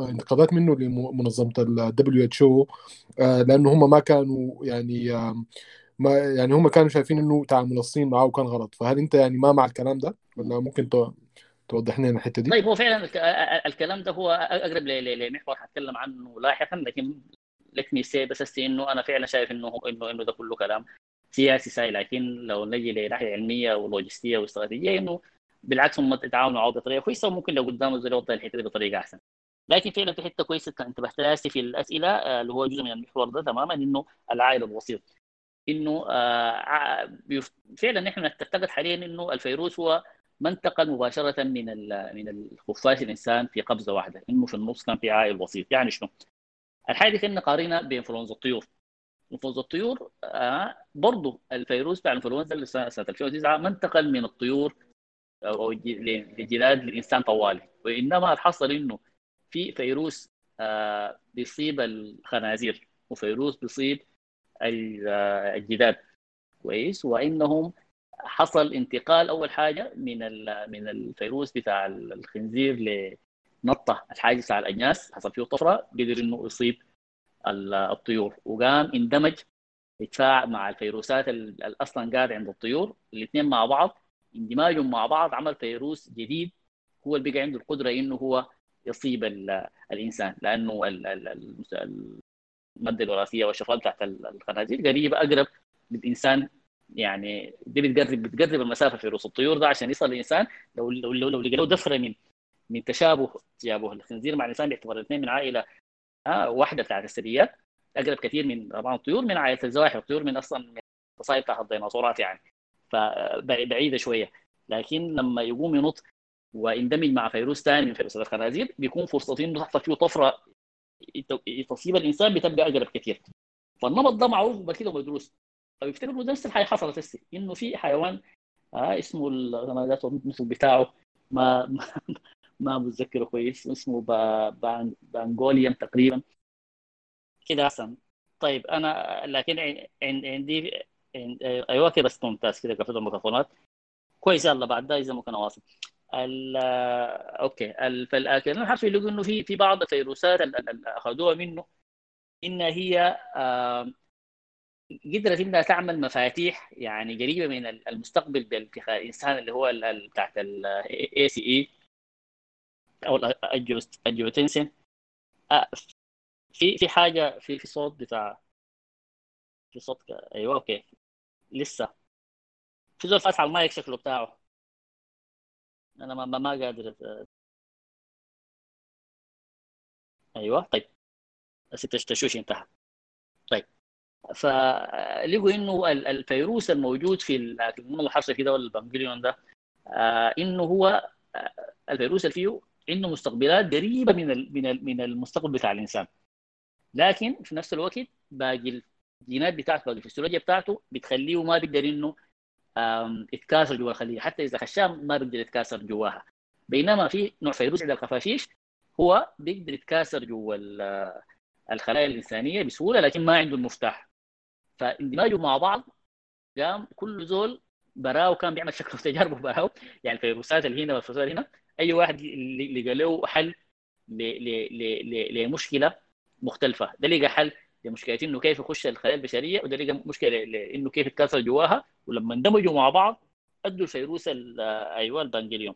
Speaker 1: انتقادات منه لمنظمة ال WHO لأنه هم ما كانوا يعني ما يعني هم كانوا شايفين إنه تعامل الصين معه كان غلط. فهل أنت يعني ما مع الكلام ده؟ ولا ممكن توضح لنا الحتة دي؟
Speaker 2: طيب هو فعلا الكلام ده هو أقرب لمحور حتكلم عنه لاحقا لكن let me say بس إنه أنا فعلا شايف إنه انه إنه ده كله كلام سياسي ساي لكن لو نجي لناحية علمية ولوجستية واستراتيجية إنه بالعكس هم تعاونوا معه بطريقة كويسة وممكن لو قدام الزول يوضح الحتة دي بطريقة أحسن. لكن فعلا في حتة كويسة انتبهت لها في الأسئلة آه، اللي هو جزء من المحور ده تماما إنه العائل الوسيط إنه آه، فعلا نحن نعتقد حاليا إنه الفيروس هو ما انتقل مباشرة من من الخفاش الإنسان في قبضة واحدة إنه في النص كان في عائل بسيط. يعني شنو؟ الحاجة كنا قارينا بانفلونزا الطيور. إنفلونزا الطيور آه برضه الفيروس بتاع الانفلونزا اللي سنه 2009 ما انتقل من الطيور أو لجلاد الإنسان طوالي. وإنما حصل إنه في فيروس آه بيصيب الخنازير وفيروس بيصيب آه، الجداد كويس؟ وإنهم حصل انتقال أول حاجة من من الفيروس بتاع الخنزير نطه الحاجز على الاجناس حصل فيه طفرة قدر إنه يصيب الطيور. وقام اندمج يتفاعل مع الفيروسات اللي أصلا قاعدة عند الطيور. الاثنين مع بعض اندماجهم مع بعض عمل فيروس جديد. هو اللي بقى عنده القدرة إنه هو يصيب الإنسان. لأنه المادة الوراثية والشفرات بتاعت الخنازير قريبه أقرب للإنسان يعني دي بتقرب بتقرب المسافة في رؤوس الطيور ده عشان يصل الإنسان لو لو لو, لو لقوا دفرة من من تشابه تشابه الخنزير مع الإنسان باعتبار الاثنين من عائلة آه واحدة بتاعت الثدييات. أقرب كثير من طبعا الطيور من عائلة الزواحف. الطيور من أصلا من الفصائل بتاعت الديناصورات يعني. فبعيده شوية. لكن لما يقوم ينط ويندمج مع فيروس ثاني من فيروسات الخنازير بيكون فرصته انه تحصل فيه طفرة تصيب الإنسان بتبقى أقرب كثير. فالنمط ده معروف كده ومدروس فبيفتكروا نفس الحاجة حصلت هسه إنه في حيوان آه اسمه المثل بتاعه. ما ما, ما متذكره كويس اسمه بانجوليوم تقريبا. كده أحسن. طيب أنا لكن عندي أيوه كده بس ممتاز كده قفلت الميكروفونات. كويس يلا بعد ده إذا ممكن أواصل. ال أوكي فالاكل حرف يقولوا إنه في في بعض الفيروسات أخذوها منه. إن هي قدرت إنها تعمل مفاتيح يعني قريبة من المستقبل باتخاذ الانسان اللي هو بتاعت الاي سي اي أو ال angiotensin. في في حاجة في في صوت بتاع في صوت أيوه okay. لسه. في زول فاتح المايك شكله بتاعه. أنا ما, ما قادر أيوه طيب. ست التشويش انتهى. فلقوا إنه الفيروس الموجود في النمل الحرشفي كده وال pangolin ده آه إنه هو آه الفيروس اللي فيه عنده مستقبلات قريبة من من من المستقبل بتاع الإنسان. لكن في نفس الوقت باقي الجينات بتاعته باقي الفسيولوجيا بتاعته بتخليه ما بيقدر إنه يتكاثر جوا الخليه حتى إذا خشاه ما بيقدر يتكاثر جواها. بينما في نوع فيروس عند الخفافيش هو بيقدر يتكاثر جوا الخلايا الإنسانية بسهولة لكن ما عنده المفتاح. فاندماجهم مع بعض قام كل زول براو كان بيعمل شكله تجاربه براو يعني الفيروسات اللي هنا والفيروسات اللي هنا أي واحد لقى له حل لمشكلة مختلفة. ده لقى حل لمشكلة إنه كيف يخش الخلايا البشرية وده لقى مشكلة إنه كيف يتكاثر جواها. ولما اندمجوا مع بعض أدوا الفيروس أيوه البنجليوم.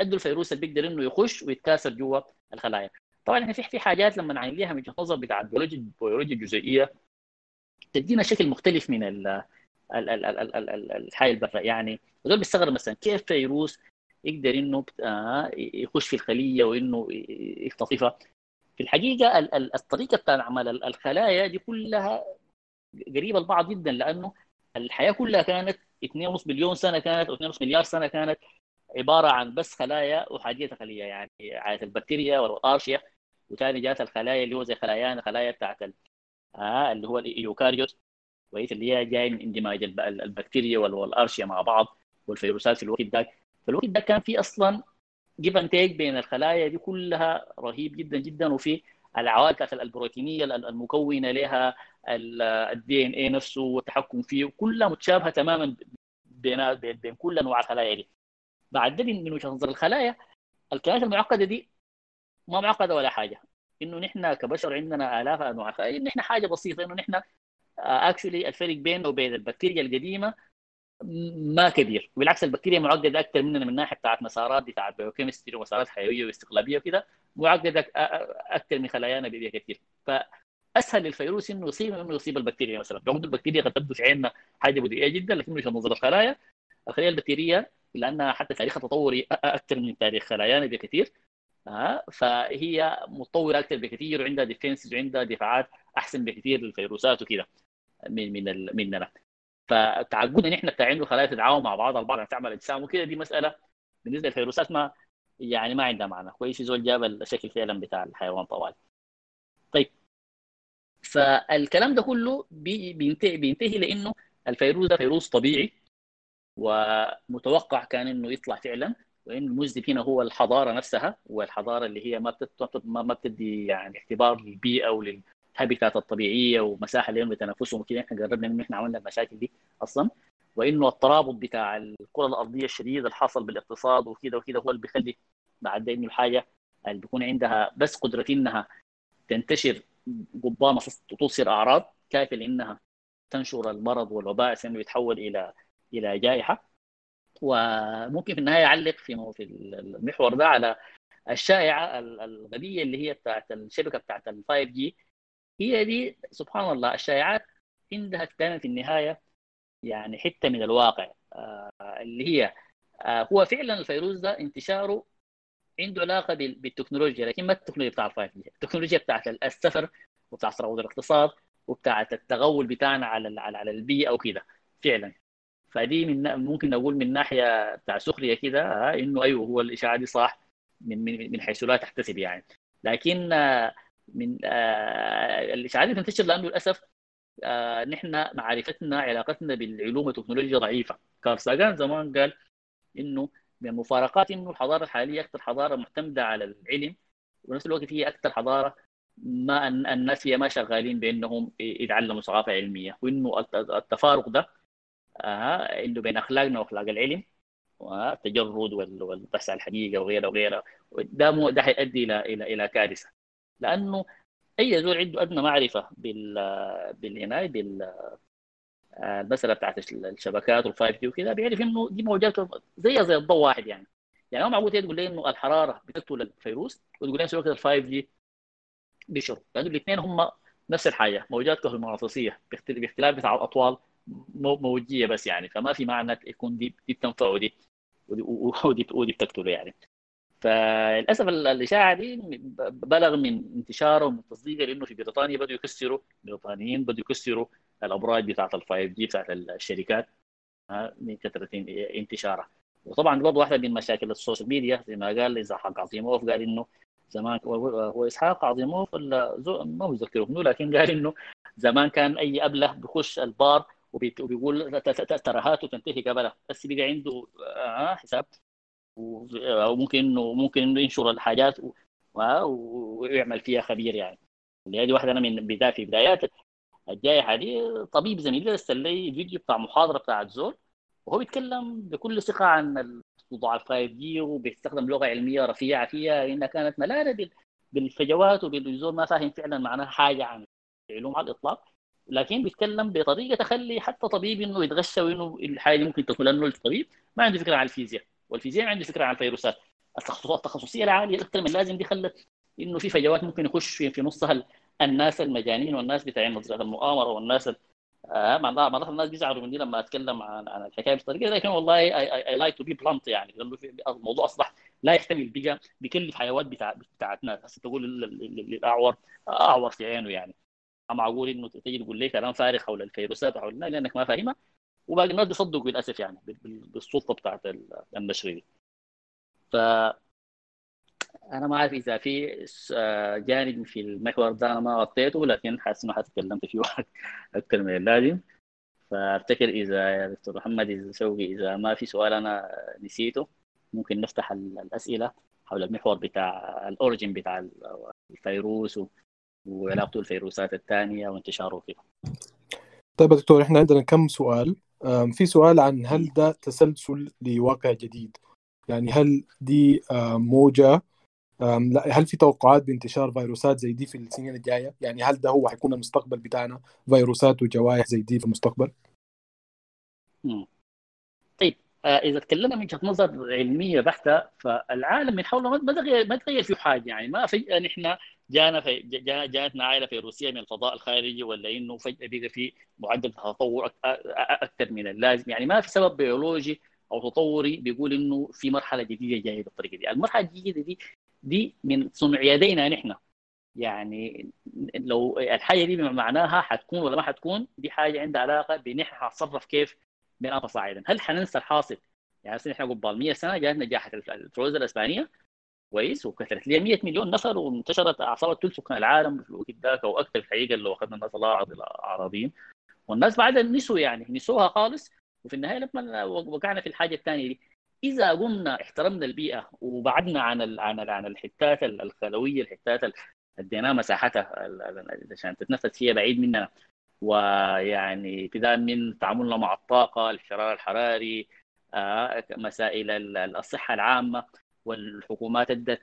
Speaker 2: أدوا الفيروس اللي بيقدر إنه يخش ويتكاثر جوا الخلايا. طبعا إحنا في في حاجات لما نعين ليها من وجهه نظر بتاع البيولوجيا الجزيئيه تدينا شكل مختلف من ال الحياة البرة يعني دول بيستغرب مثلا كيف فيروس يقدر إنه يخش في الخلية وإنه يختطفها في الحقيقة الطريقة بتاع عمل الخلايا دي كلها قريبة لبعض جدا لأنه الحياة كلها كانت 2.5 مليون سنة كانت أو 2.5 مليار سنة كانت عبارة عن بس خلايا احاديه خلية. يعني عادة البكتيريا والأرشيا وثاني جات الخلايا اللي هو زي خلايانا خلايا بتاعت آه اللي هو ال eukaryote كويس اللي هي جاي من اندماج البكتيريا وال archaea مع بعض والفيروسات في الوقت ده. في الوقت ده كان في أصلا give and take بين الخلايا دي كلها رهيب جدا جدا وفي العوائل البروتينية المكونة لها ال DNA نفسه والتحكم فيه كلها متشابهة تماما بين بين كل أنواع الخلايا دي. بعد من وجهة نظر الخلايا الكائنات المعقدة دي ما معقدة ولا حاجة. إنه نحن كبشر عندنا آلاف أنواع. الخلايا نحن حاجة بسيطة إنه نحن actually الفرق بيننا وبين البكتيريا القديمة ما كبير. بالعكس البكتيريا معقدة أكثر مننا من ناحية بتاعت مسارات بتاعت biochemistry ومسارات حيوية واستقلابية وكده. معقدة أكثر من خلايانا بكثير فأسهل للفيروس إنه يصيب إنه يصيب البكتيريا مثلا. رغم البكتيريا قد تبدو في عيننا حاجة بديهية جدا لكن مش نظر الخلايا الخلايا البكتيرية لأنها حتى تاريخها تطوري أكثر من تاريخ خلايانا بكثير. آه فهي متطوره أكثر بكثير وعندها ديفنسز وعندها دفاعات أحسن بكثير للفيروسات وكده. من من مننا. فتعقدنا نحن بتاع انه خلايا تتعاون مع بعض البعض تعمل إجسام وكده. دي مسألة بالنسبة للفيروسات ما يعني ما عندها معنى. كويس زول جاب الشكل فعلا بتاع الحيوان طوال. طيب. فالكلام ده كله بينتهي بينتهي لإنه الفيروس ده فيروس طبيعي ومتوقع كان إنه يطلع فعلا. وإن المذنب هنا هو الحضارة نفسها والحضارة اللي هي ما ما بتدي يعني اعتبار للبيئة ولل الهابيتات الطبيعية ومساحة لهم لتنافسهم وكذا إحنا قربنا انه إحنا عملنا المشاكل دي أصلا. وإنه الترابط بتاع الكرة الأرضية الشديد الحاصل بالاقتصاد وكذا وكذا هو اللي بيخلي بعد إنه الحاجة اللي بيكون عندها بس قدرة إنها تنتشر قضبان تصير أعراض كافية لإنها تنشر المرض والوباء انه يتحول إلى إلى جائحة. وممكن في النهاية يعلق في في المحور ده على الشائعة الغبية اللي هي بتاعت الشبكة بتاعت ال 5 جي هي دي سبحان الله الشائعات عندها دائما في النهاية يعني حتة من الواقع. آه اللي هي آه هو فعلا الفيروس ده انتشاره عنده علاقة بالتكنولوجيا لكن ما التكنولوجيا بتاع ال 5 جي التكنولوجيا بتاعت السفر وبتاعت صعود الاقتصاد وبتاعت التغول بتاعنا على على البيئة وكده فعلا. فدي من ممكن نقول من ناحية بتاع سخرية كده آه إنه أيوه هو الإشاعة دي صح من من من حيث لا تحتسب يعني. لكن آه من آه الإشاعات دي تنتشر لأنه للأسف نحن معرفتنا علاقتنا بالعلوم والتكنولوجيا ضعيفة. كارل زمان قال إنه من المفارقات إنه الحضارة الحالية أكثر حضارة معتمدة على العلم ونفس الوقت هي أكثر حضارة ما الناس فيها ما شغالين بأنهم يتعلموا ثقافه علمية وإنه التفارق ده آه إنه بين أخلاقنا وأخلاق العلم والتجرد والبحث عن الحقيقة وغيرها وغيرها ده مو ده حيؤدي إلى إلى إلى كارثة. لأنه أي زول عنده أدنى معرفة بال بالهناي بال المسألة بتاعت الشبكات وال five G وكذا بيعرف إنه دي موجات زي زي الضوء واحد يعني. يعني ما معقول تقول لي إنه الحرارة بتقتل الفيروس وتقول لي نفس الوقت ال five G بينشر لأنه الاثنين هم نفس الحاجة موجات كهرومغناطيسية باختلاف بتاع الأطوال موجية بس يعني فما في معنى يكون دي دي بتنفع ودي ودي ودي, ودي بتقتله يعني. فللأسف الاشاعه دي بلغ من انتشاره ومن تصديقه لأنه في بريطانيا بدوا يكسروا البريطانيين بدوا يكسروا الأبراج بتاعت ال 5 G بتاعت الشركات من كثرة انتشارها وطبعا برضه واحدة من مشاكل ال social media زي ما قال إسحاق عظيموف قال إنه زمان هو إسحاق عظيموف ما متذكره منه لكن قال إنه زمان كان أي أبله بيخش البار وبيقول ترى هاتوا تنتهي قبلها بس بقى عنده آه حساب. وممكن إنه ممكن إنه ينشر الحاجات ويعمل فيها خبير يعني. هذه واحدة أنا من بداية في بدايات الجائحه دي طبيب زميلي ارسل لي فيديو بتاع محاضرة بتاعت زول. وهو بيتكلم بكل ثقة عن موضوع ال five G وبيستخدم لغة علمية رفيعة فيها إنها كانت ملانه بالفجوات وبالزول ما فاهم فعلا معناها حاجة عن العلوم على الإطلاق. لكن بيتكلم بطريقة تخلي حتى طبيب إنه يتغش وإنه الحاجة دي ممكن تكون لأنه الطبيب ما عنده فكرة عن الفيزياء والفيزياء ما عنده فكرة عن الفيروسات. التخصصية العالية أكثر من لازم دي خلت إنه في فجوات ممكن يخش في, نصها الناس المجانين والناس بتاع نظريات المؤامرة والناس آه مرات الناس بيزعلوا مني لما أتكلم عن عن الحكاية بالطريقة لكن والله I like to be blunt يعني لأنه الموضوع أصبح لا يحتمل بقى بكلف حيوات بتاع بتاعت ناس تقول للاعور أعور في عينه يعني. معقول إنه تجي تقول لي كلام فارغ حول الفيروسات حول لأنك ما فاهمها؟ وباقي الناس بيصدقوا للأسف يعني بالسلطة بتاعت النشر دي ف أنا ما أعرف إذا في جانب في المحور ده أنا ما غطيته لكن حاسس إنه حتكلمت فيه أكثر من اللازم. فأفتكر إذا يا دكتور محمد إذا شوقي إذا ما في سؤال أنا نسيته ممكن نفتح الأسئلة حول المحور بتاع الاوريجن بتاع الفيروس وعلاقته بالفيروسات الثانية وانتشاره كده
Speaker 1: طيب يا دكتور إحنا عندنا كم سؤال في سؤال عن هل ده تسلسل لواقع جديد يعني هل دي موجة لا هل في توقعات بانتشار فيروسات زي دي في السنين الجاية؟ يعني هل ده هو حيكون المستقبل بتاعنا فيروسات وجوائح زي دي في المستقبل؟
Speaker 2: مم. طيب آه إذا تكلمنا من وجهة نظر علمية بحتة فالعالم من حوله ما تغير ما تغير فيه حاجة يعني ما فجاه نحن جانا في جا جاتنا عائلة فيروسيه من الفضاء الخارجي ولا إنه فجأة بقى في معدل تطور أكثر من اللازم. يعني ما في سبب بيولوجي أو تطوري بيقول إنه في مرحلة جديدة جاية بالطريقة دي، المرحلة الجديدة دي دي من صنع يدينا نحن. يعني لو الحاجة دي معناها حتكون ولا ما حتكون دي حاجة عندها علاقة بنحن حنتصرف كيف انفس صاعدا هل حننسى الحاصل؟ يعني نحن قبل 100 سنة جاتنا جائحة الفلوزا الإسبانية. كويس وكثرت لي 100 مليون نفر وانتشرت اعصابت ثلث سكان العالم في الوقت ذاك أو أكثر الحقيقة لو اخذنا الناس الاعراضيين والناس بعدها نسوا يعني نسوها خالص وفي النهاية لما وقعنا في الحاجة الثانية دي إذا قمنا احترمنا البيئة وبعدنا عن ال عن ال عن الحتات الخلوية الحتات اديناها مساحتها عشان تتنفس فيها بعيد مننا. ويعني ابتداء من تعاملنا مع الطاقة الشرار الحراري مسائل الصحة العامة. والحكومات ادت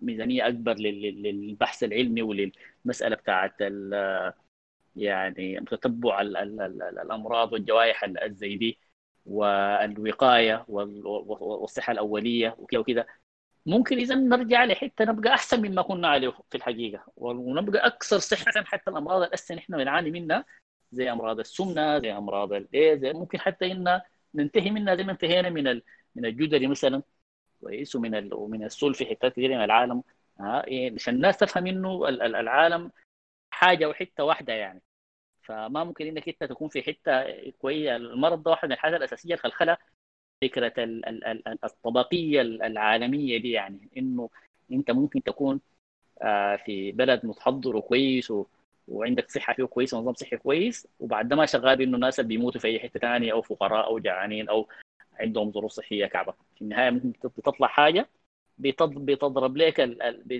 Speaker 2: ميزانية أكبر للبحث العلمي وللمسألة بتاعت يعني تتبع الأمراض والجوائح زي دي والوقاية والصحة الأولية وكذا وكذا ممكن إذا نرجع لحتة نبقى أحسن مما كنا عليه في الحقيقة. ونبقى أكثر صحة حتى الأمراض الاساسيه نحن بنعاني منها زي أمراض السمنة زي أمراض الايدز ممكن حتى ان ننتهي منها زي ما انتهينا من من الجدري مثلا. كويس ومن ومن السول في حتات كثيره من العالم. ها إيه عشان الناس تفهم إنه العالم حاجة وحتة واحدة يعني. فما ممكن إنك أنت تكون في حتة كويسة. المرض ده واحد من الحاجات الأساسية اللي خلخلها فكرة الطبقية العالمية دي يعني. إنه أنت ممكن تكون آه، في بلد متحضر وكويس وعندك صحة فيه كويسة ونظام صحي كويس وبعد ما شغال بإنه الناس بيموتوا في أي حتة ثانية أو فقراء أو جعانين أو عندهم ظروف صحية كعبة. في النهاية ممكن تطلع حاجة بتضرب لك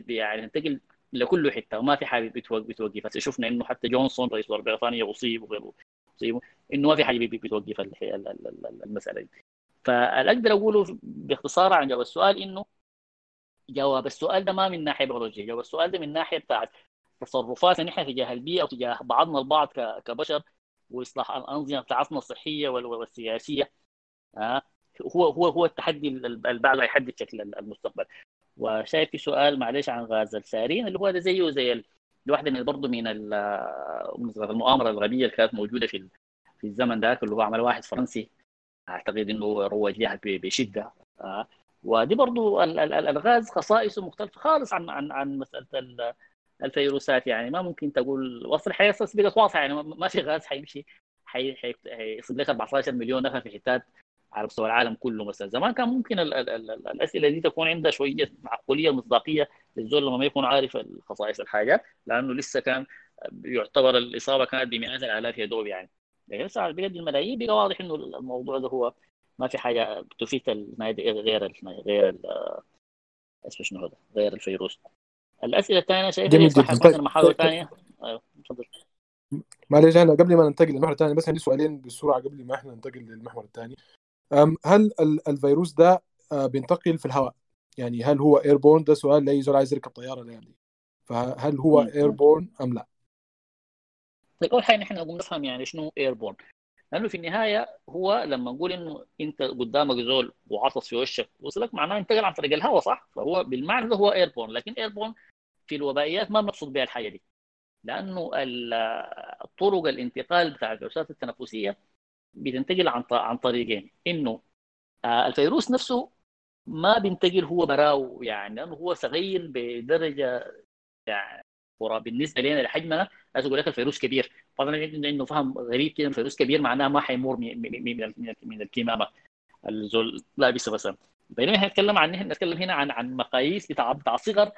Speaker 2: يعني تنتقل لكل حتة وما في حاجة بتوقف شفنا إنه حتى جونسون رئيس بريطانيا أصيب وغيره أصيب. إنه ما في حاجة بتوقف المسألة دي. فاللي أقدر أقوله باختصار عن جواب السؤال إنه جواب السؤال ده ما من ناحية بيولوجية. جواب السؤال ده من ناحية بتاعت تصرفاتنا نحن تجاه البيئة وتجاه بعضنا البعض كبشر وإصلاح الأنظمة بتاعتنا الصحية والسياسية. آه. هو هو هو التحدي اللي بعده يحدد شكل المستقبل. وشايف في سؤال معلش عن غاز السارين اللي هو زيه زي الواحدة من برضه من المؤامرة الغبية اللي كانت موجودة في في الزمن ذاك اللي هو عمل واحد فرنسي. أعتقد إنه روج لها بشدة. آه. ودي برضو الغاز خصائصه مختلفة خالص عن عن عن مسألة الفيروسات يعني. ما ممكن تقول وصل الحياة بقت واضحه يعني. ما في غاز حيمشي حيصيب لك 14 مليون نفر في حتات على مستوى العالم كله مثلا. زمان كان ممكن ال ال ال الأسئلة دي تكون عندها شوية معقولية مصداقية للزول لما ما يكون عارف الخصائص الحاجة لأنه لسه كان يعتبر الإصابة كانت بمئات الآلاف يا دوب يعني. لكن لسه على بجد الملايين بقى واضح إنه الموضوع ده هو ما في حاجة تفيد غير ال غير ال اسمه شنو هذا؟ غير الفيروس. الأسئلة الثانية شايفها جميل جدا. طيب محاور ثانية. أيوه تفضل
Speaker 1: معلش أنا قبل ما ننتقل للمحور الثاني بس عندي سؤالين بسرعة قبل ما إحنا ننتقل للمحور الثاني. هل الفيروس ده آه، بينتقل في الهواء؟ يعني هل هو airborne ده سؤال لأي زول عايز يركب طيارة الأيام دي فهل هو airborne أم لا؟
Speaker 2: طيب أول حاجة نحن نقوم نفهم يعني شنو airborne لأنه في النهاية هو لما نقول إنه أنت قدامك زول وعطس في وشك وصلك معناه انتقل عن طريق الهواء صح؟ فهو بالمعنى ده هو airborne لكن airborne في الوبائيات ما بنقصد بها الحاجة دي. لأنه طرق الانتقال بتاع الفيروسات التنفسية بتنتقل عن عن طريقين. إنه آه، الفيروس نفسه ما بينتقل هو براو يعني لأنه هو صغير بدرجة يعني بالنسبة لنا لحجمنا لازم أقول لك الفيروس كبير. طبعا انه فهم غريب كده الفيروس كبير معناه ما حيمر من من الكمامة. الزول لابسه مثلا بينما إحنا نتكلم عن نتكلم هنا عن عن مقاييس بتاع بتاع صغر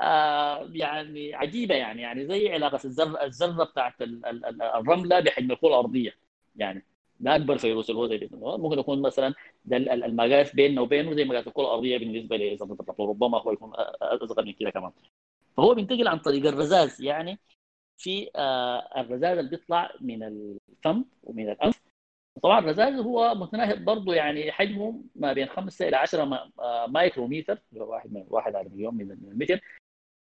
Speaker 2: آه يعني عجيبة يعني. يعني زي علاقة الذره الذرة بتاعت الرملة بحجم الكرة الأرضية. يعني ده أكبر فيروس اللي هو زي ممكن يكون مثلا ده المقاس بيننا وبينه زي مقاس الكرة الأرضية بالنسبة لي ربما هو يكون أصغر من كده كمان. فهو بينتقل عن طريق الرذاذ يعني في آه الرذاذ اللي بيطلع من الفم ومن الأنف. طبعا الرذاذ هو متناهب برضه يعني حجمه ما بين 5 إلى 10 آه، مايكرومتر واحد من واحد على مليون من المتر.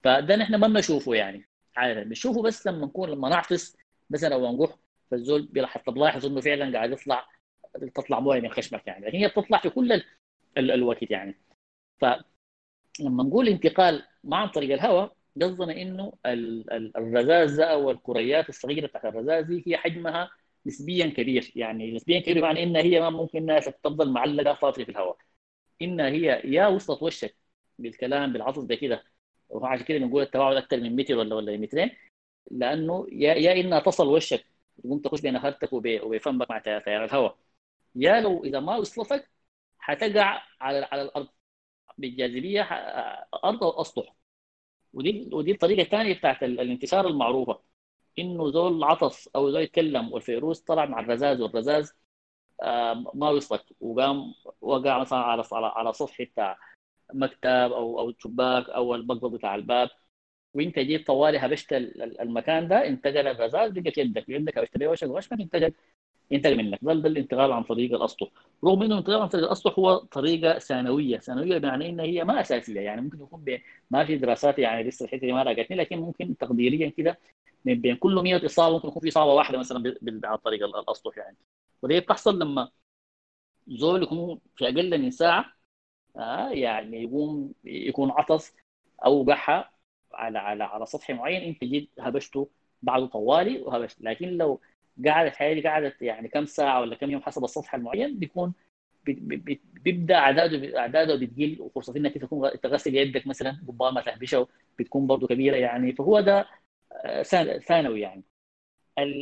Speaker 2: فده نحن ما بنشوفه يعني عادة. بنشوفه بس لما نكون لما نعطس مثلا أو نقح فالزول حتى بلاحظ إنه فعلا قاعد يطلع تطلع مويه من خشمك يعني. لكن هي بتطلع في كل ال... ال... الوقت يعني. فلما نقول انتقال ما عن طريق الهواء قصدنا إنه الرذاذ أو الكريات الصغيرة بتاعت الرذاذ هي حجمها نسبيا كبير. يعني نسبيا كبير بمعنى إنها هي ما ممكن إنها تفضل معلقة فاضيه في الهواء إنها هي يا وصلت وشك بالكلام بالعطس ده كده. وعشان كده بنقول التباعد أكثر من متر ولا ولا مترين. لأنه يا يا إنها تصل وشك تقوم تخش بين خدتك وبفمك مع تيار الهواء يا لو إذا ما وصلتك حتقع على على الأرض. بالجاذبية أرض أو أسطح. ودي ودي الطريقة الثانية بتاعت الانتشار المعروفة. إنه زول عطس أو زول يتكلم والفيروس طلع مع الرذاذ والرذاذ آه، ما وصلت وقام وقع مثلا على على سطح بتاع مكتب أو أو شباك أو المقبض بتاع الباب. وانت جيت طوالي هبشت المكان ده انتقل بقى في يدك يدك هبشت بيه وشك وشك انتقل ينتقل منك. ده, الانتقال عن طريق الأسطح. رغم إنه الانتقال عن طريق الأسطح هو طريقة ثانوية. ثانوية بمعنى إنها هي ما أساسية. يعني ممكن يكون ما في دراسات يعني لسه الحتة دي ما لقيتني لكن ممكن تقديريا كده من بين كل 100 إصابة ممكن يكون في إصابة واحدة مثلا عن طريق الأسطح يعني. ودي بتحصل لما زول يكون في أقل من ساعة آه يعني يقوم يكون عطس أو بحى على على على سطح معين انت جيت هبشته بعده طوالي وهبشت. لكن لو قعدت حياتي قعدت يعني كم ساعة ولا كم يوم حسب السطح المعين بيكون بيبدأ أعداده أعداده بتقل وفرصة إنك تكون تغسل يدك مثلا ربما تهبشه بتكون برضه كبيرة يعني. فهو ده آه، ثانوي يعني.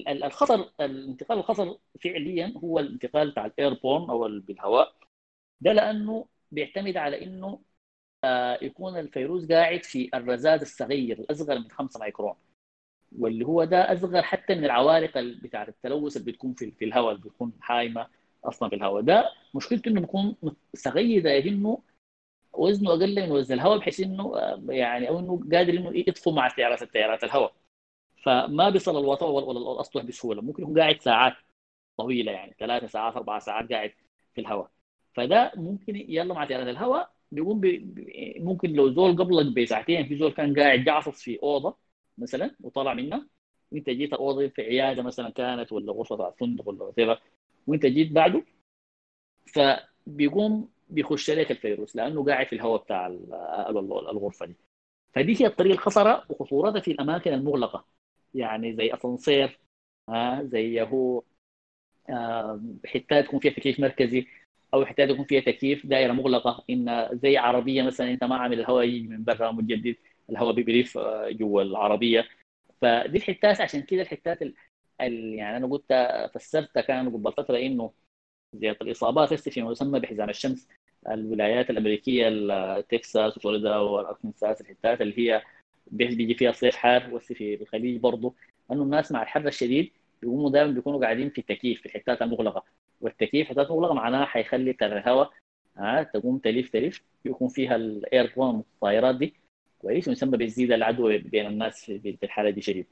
Speaker 2: الخطر الانتقال الخطر فعليا هو الانتقال بتاع الايربورن أو بالهواء. ده لأنه بيعتمد على إنه يكون الفيروس قاعد في الرذاذ الصغير الأصغر من 5 مايكرون. واللي هو ده أصغر حتى من العوالق بتاعه التلوث اللي بتكون في, الهواء اللي بتكون حايمة أصلا في الهواء. ده مشكلته إنه بيكون صغير زي إنه وزنه أقل من وزن الهواء بحيث إنه آه، يعني أو إنه قادر إنه يطفو مع سيارات التيارات الهواء. فما بيصل الوطن ولا الاسطح بسهولة. ممكن يكون قاعد ساعات طويلة يعني ثلاثة ساعات أربع ساعات قاعد في الهواء. فده ممكن يلا مع تيارات الهواء بيقوم بي ممكن لو زول قبلك بساعتين في زول كان قاعد جعصص في أوضة مثلا وطلع منها وأنت جيت الأوضة في عيادة مثلا كانت ولا غرفة فندق ولا وات وأنت جيت بعده فبيقوم بيخش لك الفيروس لأنه قاعد في الهواء بتاع الغرفة دي. فدي هي الطريقة الخطرة وخطورتها في الأماكن المغلقة. يعني زي أسانسير آه زي هو حتات يكون فيها تكييف مركزي. أو حتات يكون فيها تكييف دائرة مغلقة. إن زي عربية مثلا أنت ما عامل الهواء يجي من برا متجدد الهواء بيبريف آه، جوا العربية. فدي الحتات عشان كده الحتات ال... ال... يعني أنا قلت فسرت كان قبل فترة إنه زياده الإصابات فيما يسمى بحزام الشمس. الولايات الأمريكية تكساس وفلوريدا والاركنساس الحتات اللي هي بيجي فيها صيف حار وفي الخليج برضه إنه الناس مع الحر الشديد بيقوموا دائما بيكونوا قاعدين في التكييف في الحتات المغلقه والتكييف حتات مغلقه معناها حيخلي الهواء ها تقوم تلف تلف يكون فيها الاير بلون الطائرات دي. كويس ويسمى بيزيد العدوى بين الناس في الحالة دي شديد.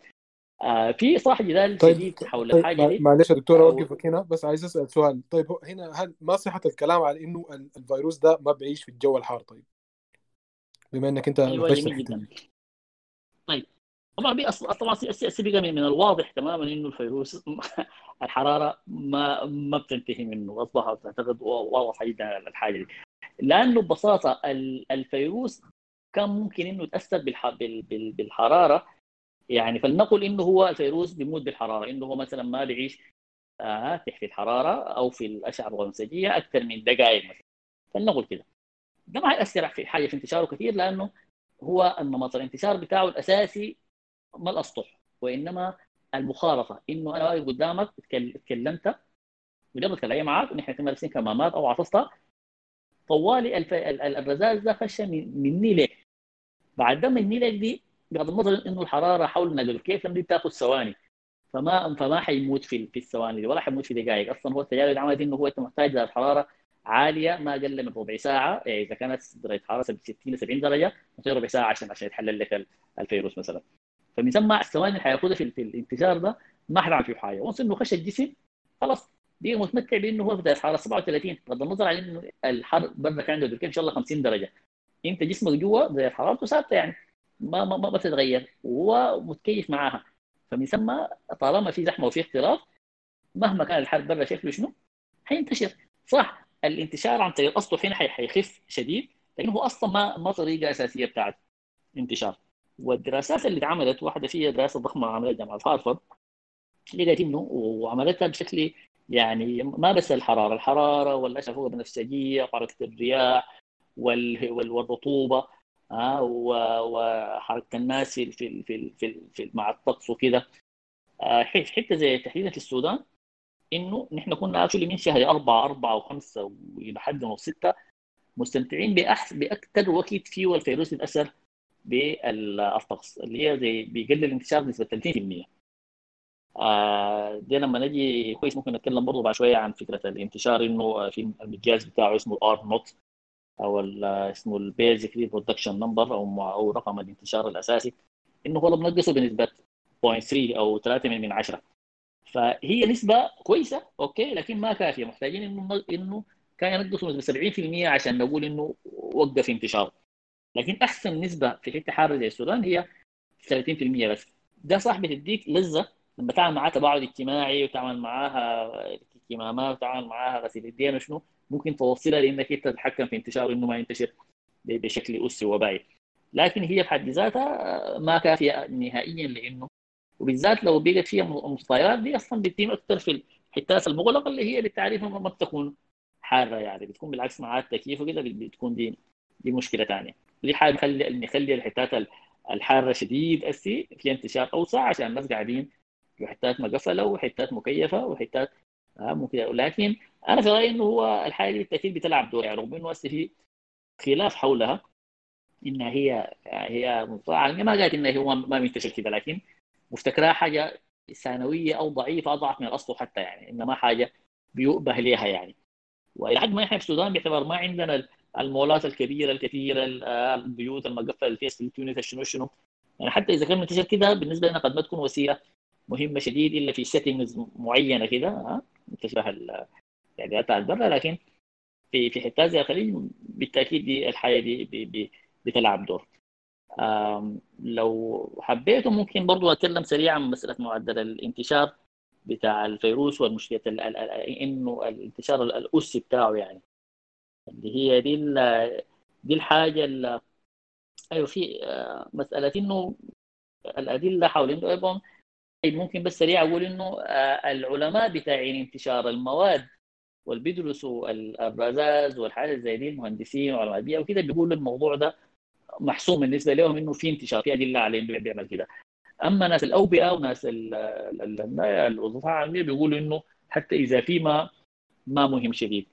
Speaker 2: آه في صراحة جدال طيب شديد حول طيب الحاجة دي
Speaker 1: معلش يا دكتور اوقفك هنا بس عايز أسأل سؤال. طيب هنا هل ما صحه الكلام على إنه الفيروس ده ما بيعيش في الجو الحار؟ طيب بما إنك أنت
Speaker 2: أيوة جدا. طيب طبعا طبعا سبق من الواضح تماما إنه الفيروس الحرارة ما ما بتنتهي منه اصبح اعتقد واضح جدا الحاجة دي. لأنه ببساطة الفيروس كان ممكن إنه يتأثر بالحرارة. يعني فلنقل إنه هو الفيروس بيموت بالحرارة. إنه هو مثلا ما بيعيش آه تحت الحرارة أو في الأشعة البنفسجيه أكثر من دقائق مثلا. فلنقل كده. ده ما هيأثر في حاجة في انتشاره كثير لأنه هو النمط الانتشار بتاعه الأساسي ما الأسطح وإنما المخالطه إنه أنا واقف قدامك تكلمت مجرد كلامي معك ونحن كنا لابسين كمامات أو عطست طوالي الف... الرذاذ ده خش مني ليك بعد ده مني ليك دي بغض النظر إنه الحرارة حول نقل كيف دي بتاخذ ثواني؟ فما فما حيموت في في الثواني دي ولا حيموت في دقائق أصلا هو التجارب اللي عملت إنه هو انت محتاج درجه حراره عالية ما أقل من ربع ساعة. يعني إذا كانت درجة حرارة 60 70 درجة ربع ساعة عشان عشان يتحلل لك الفيروس مثلا. فمن ثم الثواني اللي حيأخذها في, الانتشار ده ما حيعمل فيه حاجة. وانس إنه خش الجسم خلاص بقى متمتع بإنه هو في درجه حراره 37 بغض النظر عن إنه الحر برا كان عنده إن شاء الله 50 درجة. أنت جسمك جوا درجه حرارته ثابته يعني ما ما ما بتتغير وهو متكيف معاها. فمن ثم طالما في زحمة وفي اختلاط مهما كان الحرب برا شكله شنو؟ حينتشر. صح الانتشار عن طريق اصله هنا حيخف شديد لكنه هو أصلا ما ما طريقة أساسية بتاعت انتشار والدراسات اللي اتعملت واحدة فيها دراسة ضخمة عملتها جامعة هارفارد لقيت انه وعملتها بشكل يعني ما بس الحرارة الحرارة والأشعة فوق البنفسجيه وحركه الرياح والرطوبة ها وحركة الناس في في في, في, في مع الطقس وكده. آه، حتة زي تحديدا في السودان إنه نحن كنا actually من شهر أربعة أربعة وخمسة وإلى حد من سته مستمتعين بأحس باكثر وقت فيه الفيروس يتاثر بالطقس اللي هي زي بيقلل الانتشار بنسبه 30% آه دي لما نجي كويس ممكن نتكلم برضه بعد شوية عن فكرة الانتشار إنه في المقياس بتاعه اسمه R naught أو اسمه ال basic reproduction number أو أو رقم الانتشار الأساسي إنه هو بنقصه بنسبة 0.3 أو 3 من 10 فهي نسبة كويسة okay لكن ما كافية. محتاجين إنه إنه كان ينقصوا نسبة 70% عشان نقول إنه وقف انتشاره. لكن أحسن نسبة في حتة حاره زي السودان هي 30% بس. ده صح بتديك لذة لما تعمل معاها تباعد اجتماعي وتعمل معاها كمامات وتعمل معاها غسيل يدين وشنو ممكن توصلها لأنك أنت تتحكم في انتشاره انه ما ينتشر بشكل اسي وبائي لكن هي بحد ذاتها ما كافية نهائيا لإنه. وبالذات لو بقت فيها مستويات دي أصلا بتتم أكثر في الحتات المغلقه اللي هي بالتعريف ما بتكون حارة يعني. بتكون بالعكس مع التكييف وكده بتكون دي دي مشكلة ثانية دي حاجة نخلي نخلي الحتات الحارة شديد أسي في انتشار أوسع عشان الناس قاعدين في حتات مقفله وحتات مكيفة وحتات آه ممكن لكن أنا في رأيي إنه هو الحاجة دي بالتأكيد بتلعب دور يعني رغم إنه هسه في خلاف حولها انها هي هي ما قالت انها هو ما منتشر كذا لكن مفتكرها حاجة ثانوية أو ضعيفة أضعف من الأصل حتى يعني إنما حاجة بيؤبه لها يعني. وإلى حد ما إحنا في السودان باعتبار ما عندنا المولات الكبيرة الكثيرة البيوت المقفله اللي فيها سلتونيت شنو شنو يعني حتى إذا كان منتشر كده بالنسبة لنا قد ما تكون وسيلة مهمة شديد إلا في settings معينة كده ها تشبه الاعدادات يعني برا لكن في في حتات زي الخليج بالتأكيد دي الحاجة دي بي بي بتلعب دور. لو حبيتوا ممكن برضو أتكلم سريعا عن مسألة معدل الانتشار بتاع الفيروس والمشكلة إنه الانتشار الأسي بتاعه يعني. اللي هي دي دي الحاجة اللي أيوه في آه، مسألة إنه الأدلة حول إنه ممكن بس سريع أقول إنه آه، العلماء بتاعين انتشار المواد واللي بيدرسوا الرذاذ والحاجات زي دي المهندسين وعلماء البيئه وكده بيقولوا الموضوع ده محسوم بالنسبة لهم إنه في انتشار في أدلة على إنه بيعمل كده. أما ناس الأوبئة وناس الوظيفه العاميه بيقولوا إنه حتى إذا في ما ما مهم شديد.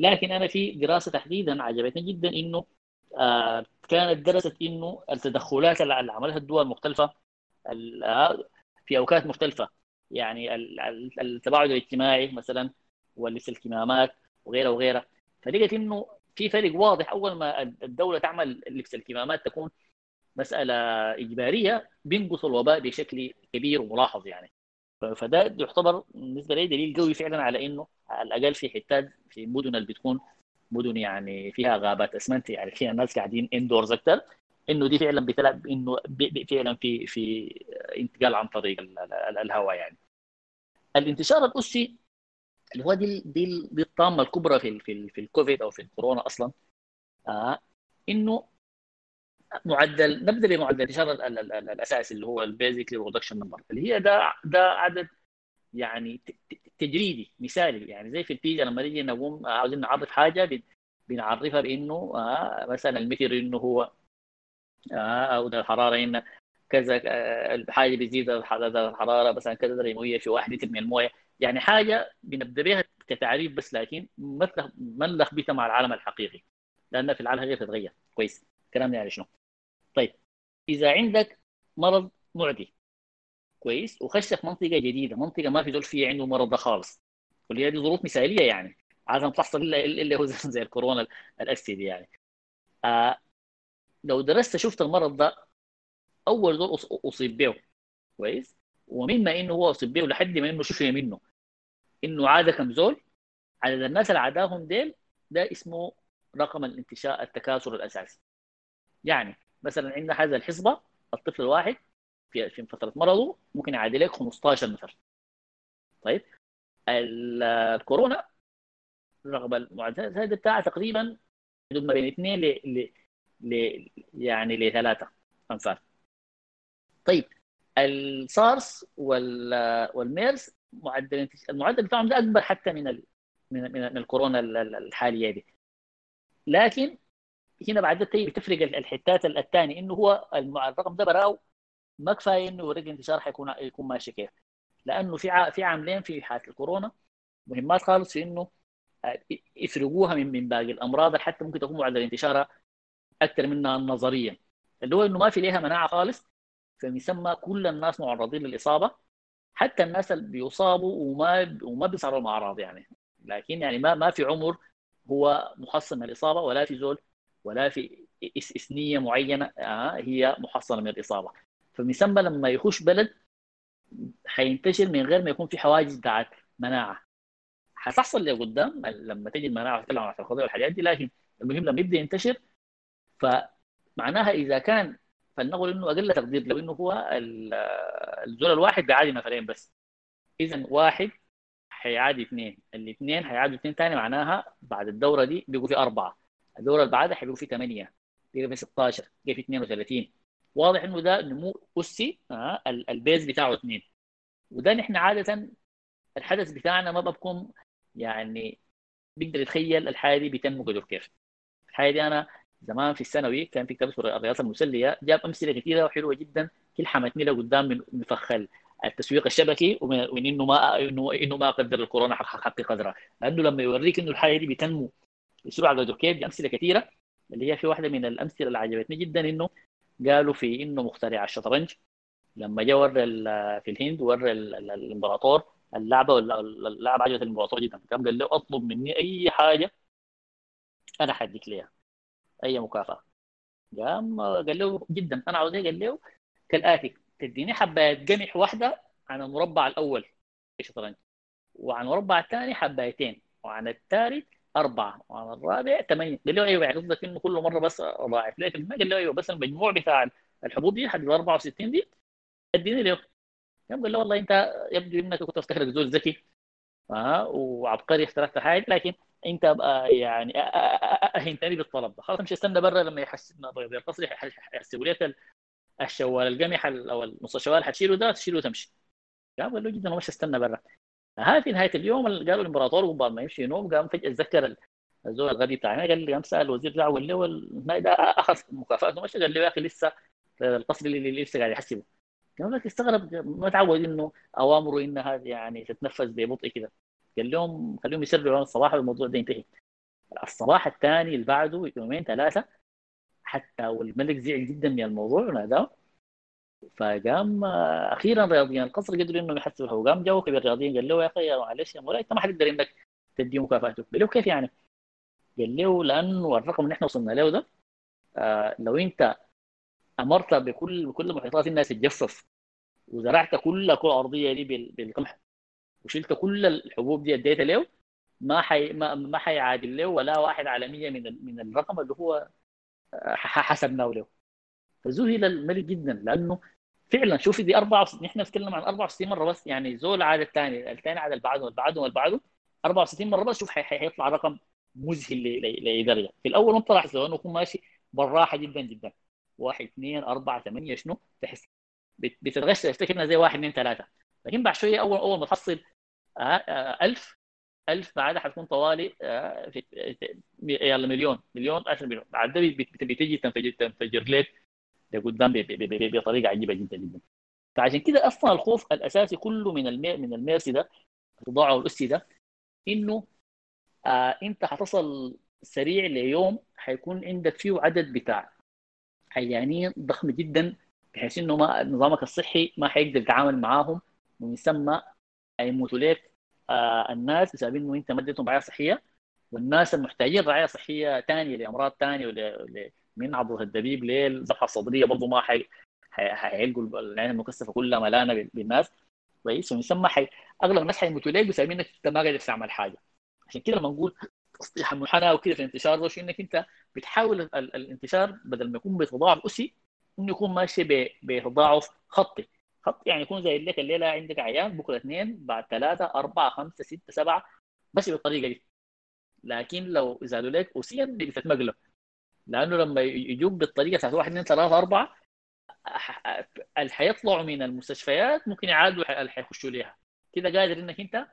Speaker 2: لكن أنا في دراسة تحديدا عجبتني جدا إنه آه كانت درست إنه التدخلات اللي عملها الدول المختلفه في أوقات مختلفة. يعني التباعد الاجتماعي مثلا ولبس الكمامات وغيرها وغيرها. فلقيت إنه في فرق واضح. أول ما الدولة تعمل لبس الكمامات تكون مسألة إجبارية بينقص الوباء بشكل كبير وملاحظ يعني. فده يعتبر بالنسبة لي دليل قوي فعلا على إنه على الأقل في حتات في المدن اللي بتكون مدن يعني فيها غابات. أسمنت يعني فيها الناس قاعدين اندورز أكثر إنه دي فعلا بتلعب إنه فعلا في في انتقال عن طريق الهواء يعني. الانتشار الأسي اللي هو دي دي الطامة الكبرى في في في الكوفيد أو في الكورونا أصلا آه إنه معدل نبدأ بمعدل الانتشار الأساسي اللي هو ال basic reproduction number اللي هي ده ده عدد يعني تجريدي مثالي يعني زي في الفيزيا لما نيجي نقوم عاوزين نعرف حاجة بنعرفها بإنه آه مثلا المتر إنه هو آه أو الحرارة ان كذا آه حاجة بيزيد الحرارة مثلا كذا درجة مئوية في واحد لتر من الموية. يعني حاجة بنبدأ بها كتعريف بس لكن ما نلخبطها مع العالم الحقيقي لأن في العالم الحقيقي تتغير كويس. كلامنا يعني شنو؟ طيب إذا عندك مرض معدي كويس؟ وخش في منطقة جديدة منطقة ما في دول فيها عنده مرض ده خالص. واللي هي دي ظروف مثالية يعني عادة تحصل الا اللي هو زي الكورونا الاسي يعني. آه لو درست شفت المرض ده أول دول أصيب به كويس؟ ومما إنه هو أصيب به لحد ما إنه شفي منه. إنه عاد كم زول عدد الناس اللي عداهم ديل ده اسمه رقم الانتشاء التكاثر الأساسي. يعني مثلا عندنا هذا الحصبة الطفل الواحد في في فترة مرضه ممكن يعادي لك 15 نفر. طيب؟ الكورونا رغم المعدلات هذه بتاعها تقريبا حدود ما بين اثنين ل ل يعني لثلاثة أنفار. طيب السارس والميرس معدل المعدل بتاعهم ده أكبر حتى من. من من الكورونا الحالية دي. لكن هنا بعد ذلك بتفرق الحتات الثاني إنه هو الرقم ده براو ما كفاية إنه يوريك انتشار حيكون يكون ماشي كيف. لأنه في في عاملين في حالة الكورونا مهمات خالص في إنه آه، يفرقوها من من باقي الأمراض حتى ممكن تكون معدل انتشارها أكثر منها نظريا. اللي هو إنه ما في ليها مناعة خالص فيسمى كل الناس معرضين للإصابة. حتى الناس اللي بيصابوا وما وما بيصيروا لهم أعراض يعني. لكن يعني ما ما في عمر هو محصن من الاصابه ولا في زول ولا في اثنيه معينة آه هي محصنه من الإصابة. فبيسمى لما يخش بلد حينتشر من غير ما يكون في حواجز بتاعت مناعة. حتحصل لقدام لما تجي المناعة تتكلم عن الخضار والحاجات دي لكن المهم لما يبدأ ينتشر فمعناها إذا كان فلنقل إنه أقل تقدير لو إنه هو الزول الواحد بيعادي نفرين بس. اذا واحد حيعادي اثنين الاثنين حيعادوا اثنين ثاني معناها بعد الدورة دي بيقوا في أربعة. الدوره اللي بعدها حيبقوا في ثمانيه بيبقوا في 16 بيبقوا في 32 واضح إنه ده نمو اسي آه البيز بتاعه اثنين. وده نحن عادة الحدث بتاعنا ما بكون يعني بيقدر يتخيل الحاجة دي بتنمو قدر كيف. الحاجة دي أنا زمان في الثانوي كان في كتاب الرياضة المسلية جاب أمثلة كثيره وحلوة جدا حمتني لقدام من مفخ التسويق الشبكي ومن انه ما انه ما قدر الكورونا حق قدرها لأنه لما يوريك إنه الحاجة دي بتنمو بسرعة قدر كيف دي أمثلة كثيرة اللي هي في واحدة من الأمثلة اللي عجبتني جدا إنه قالوا في إنه مخترع الشطرنج لما جاء ورى في الهند ورى الإمبراطور اللعبة اللعبة عجبت الإمبراطور جدا قام قال له أطلب مني أي حاجة أنا حديك ليها أي مكافأة قام قال له جدا أنا عاوز إيه؟ قال له كالآتي تديني حبايه قمح واحدة عن المربع الأول في الشطرنج وعن المربع الثاني حبايتين وعن الثالث أربعة وعن الرابع ثمانية قال له أيوه يعني قصدك إنه كل مرة بس أضاعف ليه قال له أيوه بس المجموع بتاع الحبوب دي حد 64 دي أديني له قال له والله أنت يبدو إنك كنت أفتكرك زول ذكي. ها وعبقري اخترعت حاجة. لكن بقى يعني أهنتني بالطلب ده. خلاص مش استنى برا لما يحسبنا. طيب القصر يحسبوا لك الشوال القمح أو نص الشوال حتشيله ده تشيله وتمشي. قال له جدا مش استنى برا. هاي في نهاية اليوم. قالوا الإمبراطور قبل ما يمشي ينوم قام فجأة اتذكر الزول الغبي بتاعنا قال لي قام سأل الوزير بتاعه قال له ده أخذ مكافاته مش قال له يا أخي لسه القصر اللي لسه قاعد يحسبه قال لك استغرب ما تعود إنه أوامره انها يعني تتنفذ ببطء كده. قال لهم خليهم يسرعوا الصباح والموضوع ده ينتهي. الصباح الثاني اللي بعده يومين ثلاثة حتى والملك زعل جدا من الموضوع وناداه. فقام أخيرا رياضيين القصر قدروا إنهم له وقام جو الرياضيين قال له يا أخي معلش يا مولاي أنت ما حتقدر إنك تدي مكافاته قال له كيف يعني؟ قال له لأنه الرقم اللي إحنا وصلنا له ده آه لو أنت أمرت بكل بكل محيطات الناس تتجفف وزرعت كل كرة أرضية دي بالقمح وشلت كل الحبوب دي أديتها له ما حي ما, ما حيعادل له ولا واحد على 100 من من الرقم اللي هو حسبناه له. فذهل الملك جدا لأنه فعلا شوفي دي 64 نحن نتكلم عن 64 مرة بس يعني زول عاد الثاني الثاني عاد اللي بعده واللي بعده واللي بعده 64 مرة بس شوف حيطلع رقم مذهل لدرجه في الأول وانت راح انه يكون ماشي بالراحه جدا جدا. واحد اثنين أربعة ثمانية شنو؟ تحس بتتغش تفتكر زي واحد اثنين ثلاثة. لكن بعد شوية أول أول ما تحصل 1000 1000 بعدها حتكون طوالي آه، يلا مليون مليون 10 مليون. بعد ده بتجي تنفجر تنفجر لك لقدام بطريقة عجيبة جدا جدا. فعشان كده أصلا الخوف الأساسي كله من المي من الميرسي ده التضاع الاسي ده إنه آه انت حتصل سريع ليوم حيكون عندك فيه عدد بتاع عيانين ضخم جدا بحيث إنه ما نظامك الصحي ما حيقدر يتعامل معاهم ويسمى حيموتوا لك آه الناس بسبب إنه إنت ما رعاية صحية والناس المحتاجين رعاية صحية ثانية لأمراض ثانية من عضله الدبيب للذبحه الصدريه برضه ما حي حيلقوا العين المكثفه كلها ملانه بالناس. كويس. ويسمى حي... أغلب الناس حيموتوا ليك بسبب إنك أنت ما قادر تعمل حاجة. عشان كده لما نقول تصليح المنحنى وكده في الانتشار ده إنك أنت بتحاول الانتشار بدل ما يكون بتضاعف أسي إنه يكون ماشي بتضاعف خطي. خط يعني يكون زي لك الليلة عندك عيان بكرة اثنين بعد ثلاثة أربعة خمسة ستة سبعة بس بالطريقة دي. لكن لو زادوا لك اسيا بتتمقلب لأنه لما يجوك بالطريقة بتاعت واحد اثنين ثلاثة أربعة اللي حيطلعوا من المستشفيات ممكن يعادلوا اللي حيخشوا ليها. كده قادر إنك أنت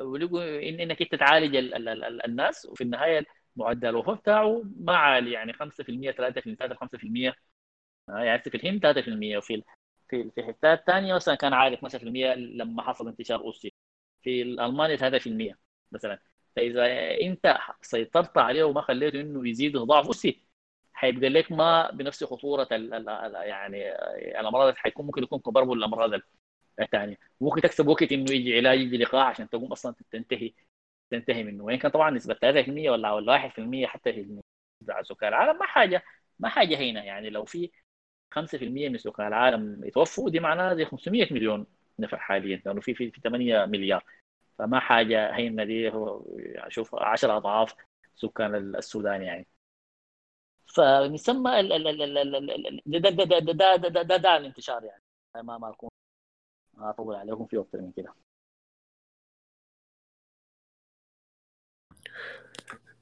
Speaker 2: ولقوا إن إنك أنت تعالج ال ال ال الناس وفي النهاية معدل الوفاة بتاعه ما عالي يعني 5% 3% 5% يعني في الهند 3% وفي في في حتات ثانية مثلا كان عالي 5% لما حصل انتشار أوسي. في المانيا 3% مثلا. فإذا أنت سيطرت عليه وما خليته إنه يزيد ضعف أوسي حيبقى لك ما بنفس خطورة ال ال يعني الأمراض حيكون ممكن يكون كبار الأمراض الثانية ممكن تكسب وقت إنه يجي علاج يجي لقاح عشان تقوم أصلا تنتهي تنتهي منه. وين كان طبعا نسبة 3% ولا ولا 1% حتى في سكان العالم ما حاجة ما حاجة هنا. يعني لو في 5% من سكان العالم يتوفوا دي معناها زي 500 مليون نفع حاليا. لأنه في في 8 مليار. فما حاجة هينة دي هو شوف 10 أضعاف سكان السودان يعني. فنسمى ده ده ده ده ده ده ده الانتشار يعني. ما ما اكون أطول عليكم في أكثر من كده.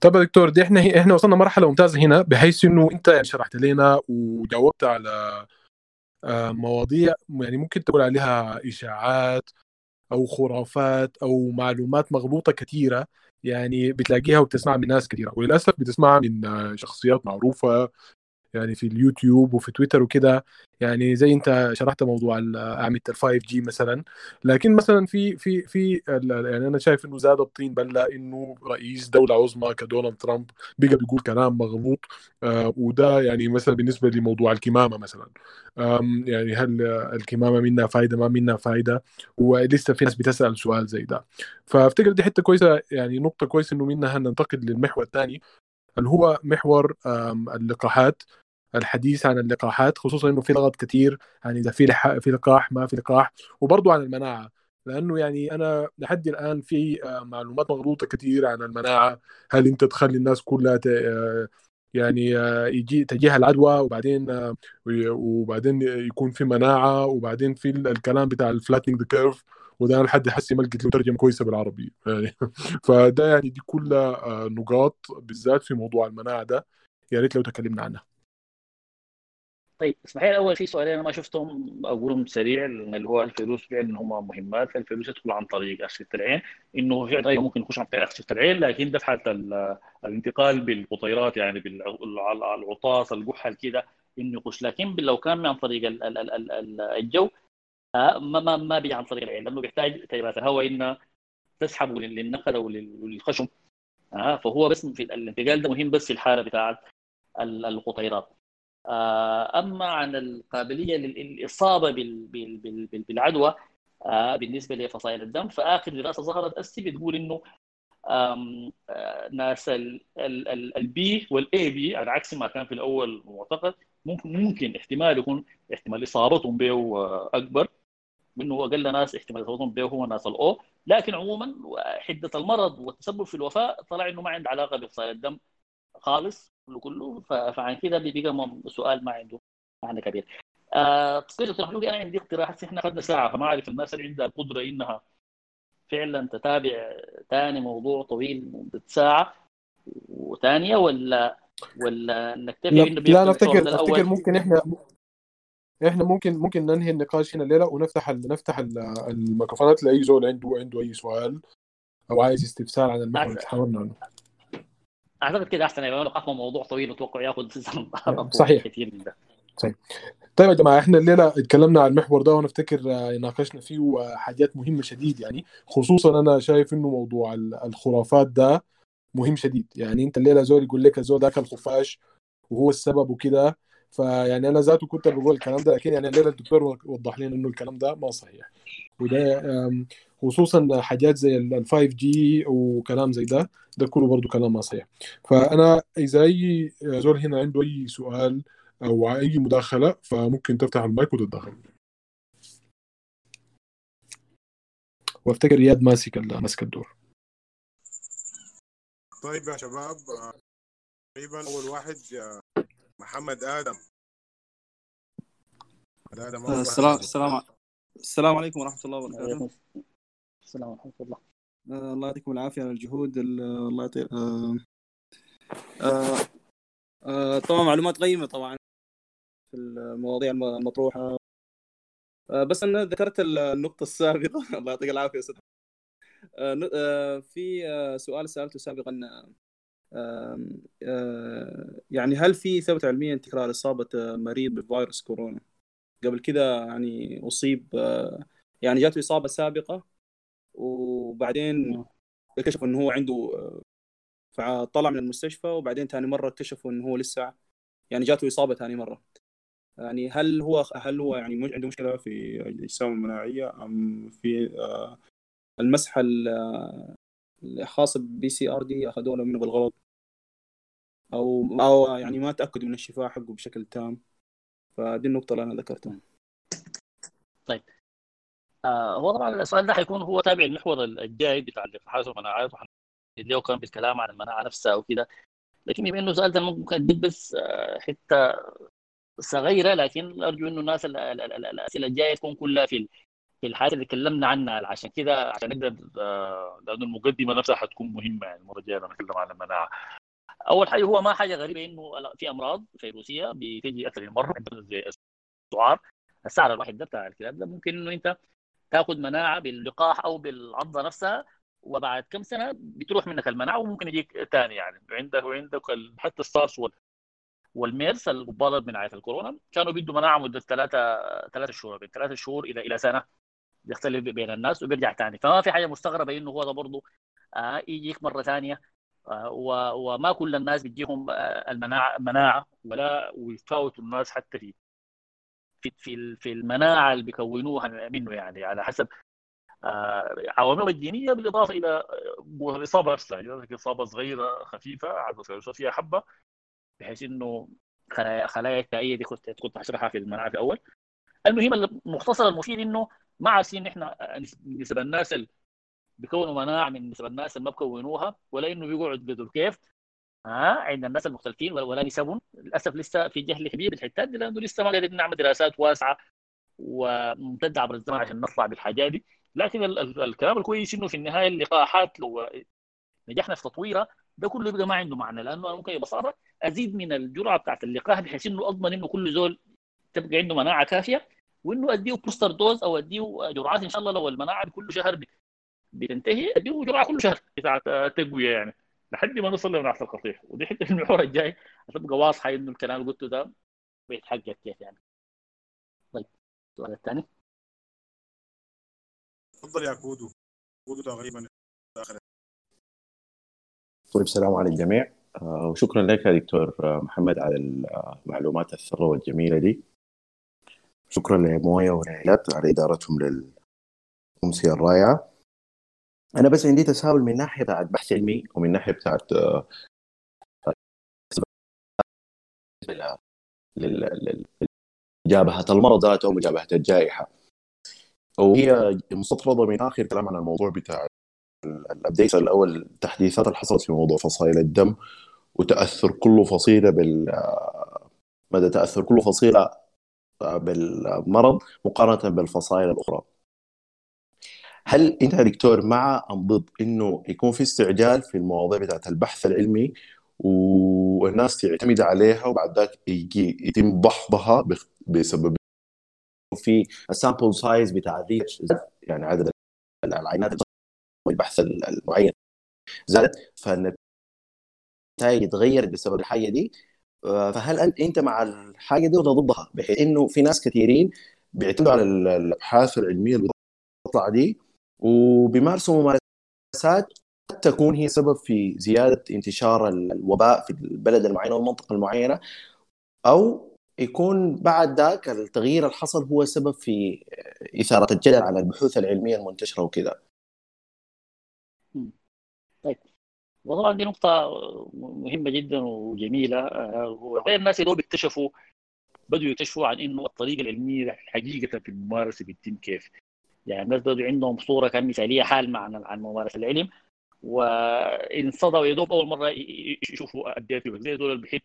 Speaker 1: طب يا دكتور دي إحنا إحنا وصلنا مرحلة ممتازة هنا بحيث إنه أنت شرحت لنا وجاوبت على مواضيع يعني ممكن تقول عليها إشاعات أو خرافات أو معلومات مغلوطة كثيرة. يعني بتلاقيها وبتسمعها من ناس كثيره وللأسف بتسمعها من شخصيات معروفة يعني في اليوتيوب وفي تويتر وكده. يعني زي انت شرحت موضوع أعمدة ال 5 جي مثلا. لكن مثلا في في في يعني أنا شايف إنه زاد الطين بلة إنه رئيس دولة عظمى كدونالد ترامب بقى بيقول كلام مغلوط آه وده يعني مثلا بالنسبة لموضوع الكمامة مثلا. يعني هل الكمامة منها فائده ما منها فائده ولسه في ناس بتسأل سؤال زي ده. فأفتكر دي حتة كويسة يعني نقطة كويسة إنه منها ننتقل للمحور الثاني اللي هو محور اللقاحات. الحديث عن اللقاحات خصوصا إنه في لغط كثير يعني إذا في في لقاح ما في لقاح وبرضه عن المناعة. لأنه يعني أنا لحد الآن في معلومات مغلوطة كثير عن المناعة هل أنت تخلي الناس كلها يعني يجي تجيها العدوى وبعدين وبعدين يكون في مناعة وبعدين في الكلام بتاع ال flattening the curve وده أنا لحد حسي ما لقيت له ترجمة كويسة بالعربي. يعني فده يعني دي كلها نقاط بالذات في موضوع المناعة ده. يا ريت لو تكلمنا عنها.
Speaker 2: طيب اسمح لي أول في سؤالين أنا ما شفتهم أقولهم سريع اللي هو الفيروس فعلا هم مهمات فالفيروس يدخل عن طريق أغشية العين انه فعلا ممكن يخش عن طريق أغشية العين لكن حاله الانتقال بالقطيرات يعني بالعطاس القحل كده إنه يخش. لكن لو كان عن طريق الجو ما ما ما بيجي عن طريق العين لأنه بيحتاج تيارات الهواء انها تسحبه للنخل أو للخشم. آه فهو بس في الانتقال ده مهم بس في الحالة بتاعت القطيرات. آه أما عن القابلية للإصابة بالعدوى آه بالنسبة لفصائل الدم فآخر دراسة ظهرت اسي بتقول إنه آه ناس ال B وال AB على عكس ما كان في الأول معتقد ممكن ممكن احتمال يكون احتمال إصابتهم به أكبر منه أقل ناس احتمال إصابتهم به هو ناس ال O لكن عموما حده المرض والتسبب في الوفاة طلع إنه ما عنده علاقة بفصائل الدم خالص. كله كله فعشان كده بقى سؤال ما عنده معنى كبير. آه تصير دكتور محمود أنا عندي اقتراح إحنا اخذنا ساعة فما أعرف الناس اللي عندها القدرة إنها فعلا تتابع ثاني موضوع طويل مدة ساعة وثانيه ولا ولا نكتفي
Speaker 1: لا, لا أنا افتكر افتكر ممكن إحنا إحنا ممكن ممكن ننهي النقاش هنا الليلة ونفتح ال نفتح الميكروفونات لأي زول عنده عنده أي سؤال أو عايز استفسار عن المحور اللي تحاورنا عنه
Speaker 2: أعتقد كده أحسن لو قطنا موضوع طويل وتوقع يأخذ
Speaker 1: صحيح. كثير من ده. صحيح طيب يا جماعة إحنا الليلة اتكلمنا عن المحور ده وأنا افتكر ناقشنا فيه حاجات مهمة شديد يعني. خصوصا أنا شايف إنه موضوع الخرافات ده مهم شديد. يعني أنت الليلة زول يقول لك الزول ده اكل خفاش وهو السبب وكده. فيعني أنا ذاته كنت بقول الكلام ده لكن يعني الليلة الدكتور وضح لنا إنه الكلام ده ما صحيح. وده خصوصا حاجات زي ال 5 جي وكلام زي ده ده كله برضه كلام ما صحيح. فأنا إذا أي زول هنا عنده أي سؤال أو أي مداخلة فممكن تفتح المايك وتتدخل. وأفتكر رياض ماسك ماسك الدور.
Speaker 3: طيب يا شباب تقريبا أول واحد محمد آدم.
Speaker 4: آدم السلام السلام السلام عليكم ورحمة الله وبركاته.
Speaker 2: السلام ورحمة الله.
Speaker 4: آه الله يعطيكم العافية على الجهود الله يعطي آه آه آه طبعا معلومات قيمه طبعا في المواضيع المطروحة. آه بس أنا ذكرت النقطة السابقة. الله يعطيك العافية أستاذ. آه آه في آه سؤال سألته سابقا آه آه يعني هل في ثبت علميا تكرار إصابة مريض بفيروس كورونا؟ قبل كده يعني أصيب آه يعني جاته إصابة سابقة وبعدين اكتشفوا إنه هو عنده فطلع من المستشفى وبعدين ثاني مرة اكتشفوا إنه هو لسه يعني جاته إصابة ثاني مرة. يعني هل هو هل هو يعني عنده مشكلة في الاجسام المناعية أم في المسحه الخاصه بال PCR دي اخذوها منه بالغلط؟ أو أو يعني ما تأكدوا من الشفاء حقه بشكل تام؟ فدي النقطة اللي أنا ذكرتها.
Speaker 2: طيب. آه هو طبعا السؤال ده حيكون هو تابع المحور الجاي بتاع اللقاحات والمناعات اللي هو كان بالكلام عن المناعة نفسها وكده. لكن بما إنه سؤال ده ممكن اديك بس آه، حتة صغيرة لكن أرجو إنه الناس الأسئلة الجاية تكون كلها في في الحاجات اللي تكلمنا عنها. عشان كده عشان نقدر آه، لأنه المقدمة نفسها حتكون مهمة يعني المره الجايه نتكلم عن المناعة. أول حاجة هو ما حاجة غريبة إنه في أمراض فيروسيه بتجي أكثر من مرة زي السعار السعر الواحد ده بتاع الكلاب ده ممكن إنه أنت تاخذ مناعة باللقاح أو بالعضة نفسها وبعد كم سنة بتروح منك المناعة وممكن يجيك ثاني يعني. عندك وعندك حتى السارس والميرس القباله من عيات الكورونا كانوا بيدوا مناعة مدة ثلاثة ثلاثة شهور من ثلاثة شهور إلى إلى سنة. بيختلف بين الناس وبيرجع ثاني فما في حاجة مستغربة إنه هو ده برضه آه يجيك مرة ثانية وما كل الناس بيجيهم آه المناعة مناعة ولا ويفاوتوا الناس حتى في في في المناعة اللي بيكونوها منه يعني. على حسب آه عوامل الجينية بالإضافة إلى الاصابه نفسها. إذا إصابة صغيرة خفيفة عدد فيها حبة بحيث إنه خلايا التائيه دي كنت هشرحها في المناعة في الأول. المهم المختصر المفيد إنه ما عارفين إحنا نسب الناس بيكونوا مناعه من نسب الناس اللي ما بكونوها ولا إنه بيقعد قدر كيف؟ ها؟ عند الناس المختلفين ولا نسبهم. للأسف لسه في جهل كبير بالحتات دي لأنه لسه ما قادرين نعمل دراسات واسعة وممتدة عبر الزمن عشان نطلع بالحاجات دي. لكن الكلام الكويس إنه في النهاية اللقاحات لو نجحنا في تطويرها ده كله يبقى ما عنده معنى. لأنه ممكن ببساطه أزيد من الجرعة بتاعت اللقاح بحيث إنه أضمن إنه كل زول تبقى عنده مناعة كافية وإنه أديه booster dose أو أديه جرعات إن شاء الله لو المناعة كل شهر بتنتهي اديه جرعه كل شهر بتاعت تقوية يعني. لحد ما نوصل لمناعه القطيع ودي حتة المحور الجاي هتبقى واضحة إنه الكلام اللي قلته ده بيتحقق كيف يعني. طيب السؤال الثاني.
Speaker 3: تفضل يا كودو. كودو تقريبا
Speaker 5: طيب السلام على الجميع. آه، وشكرا لك يا دكتور محمد على المعلومات الثروة والجميلة دي. شكرا لمويا ونيلات على إدارتهم للأمسية الرائعة. أنا بس عندي تساؤل من ناحية بتاعت بحث علمي ومن ناحية بتاعت آه، مجابهة المرض ذاته ومجابهة الجائحة. وهي مستطردة من آخر كلام عن الموضوع بتاع الأبديت الأول التحديثات اللي حصلت في موضوع فصائل الدم وتأثر كل فصيلة بال مدى تأثر كل فصيلة بالمرض مقارنة بالفصائل الأخرى. هل انت دكتور مع ام ضد انه يكون في استعجال في المواضيع بتاعت البحث العلمي والناس تعتمد عليها وبعد ذاك يتم دحضها بسبب في ال sample size بتاع يعني عدد العينات والبحث المعين زادت فالنتائج اتغيرت بسبب الحاجة دي آه، فهل انت أنت مع الحاجة دي ولا ضدها؟ بحيث إنه في ناس كثيرين بيعتمدوا على الأبحاث العلمية اللي بتطلع دي وبيمارسوا ممارسات قد تكون هي سبب في زيادة انتشار الوباء في البلد المعين أو المنطقة المعينة أو يكون بعد ذاك التغيير اللي حصل هو سبب في إثارة الجدل على البحوث العلمية المنتشرة وكذا.
Speaker 2: طيب. وطبعا دي نقطة مهمة جدا وجميلة. وغير الناس اللي بيكتشفوا بدوا يكتشفوا عن إنه الطريقة العلمية حقيقة في الممارسة بتتم كيف. يعني الناس بدوا عندهم صورة كان مثالية حال مع عن ممارسة العلم. وانصدوا يا دوب أول مرة يشوفوا قد زي دول البحيث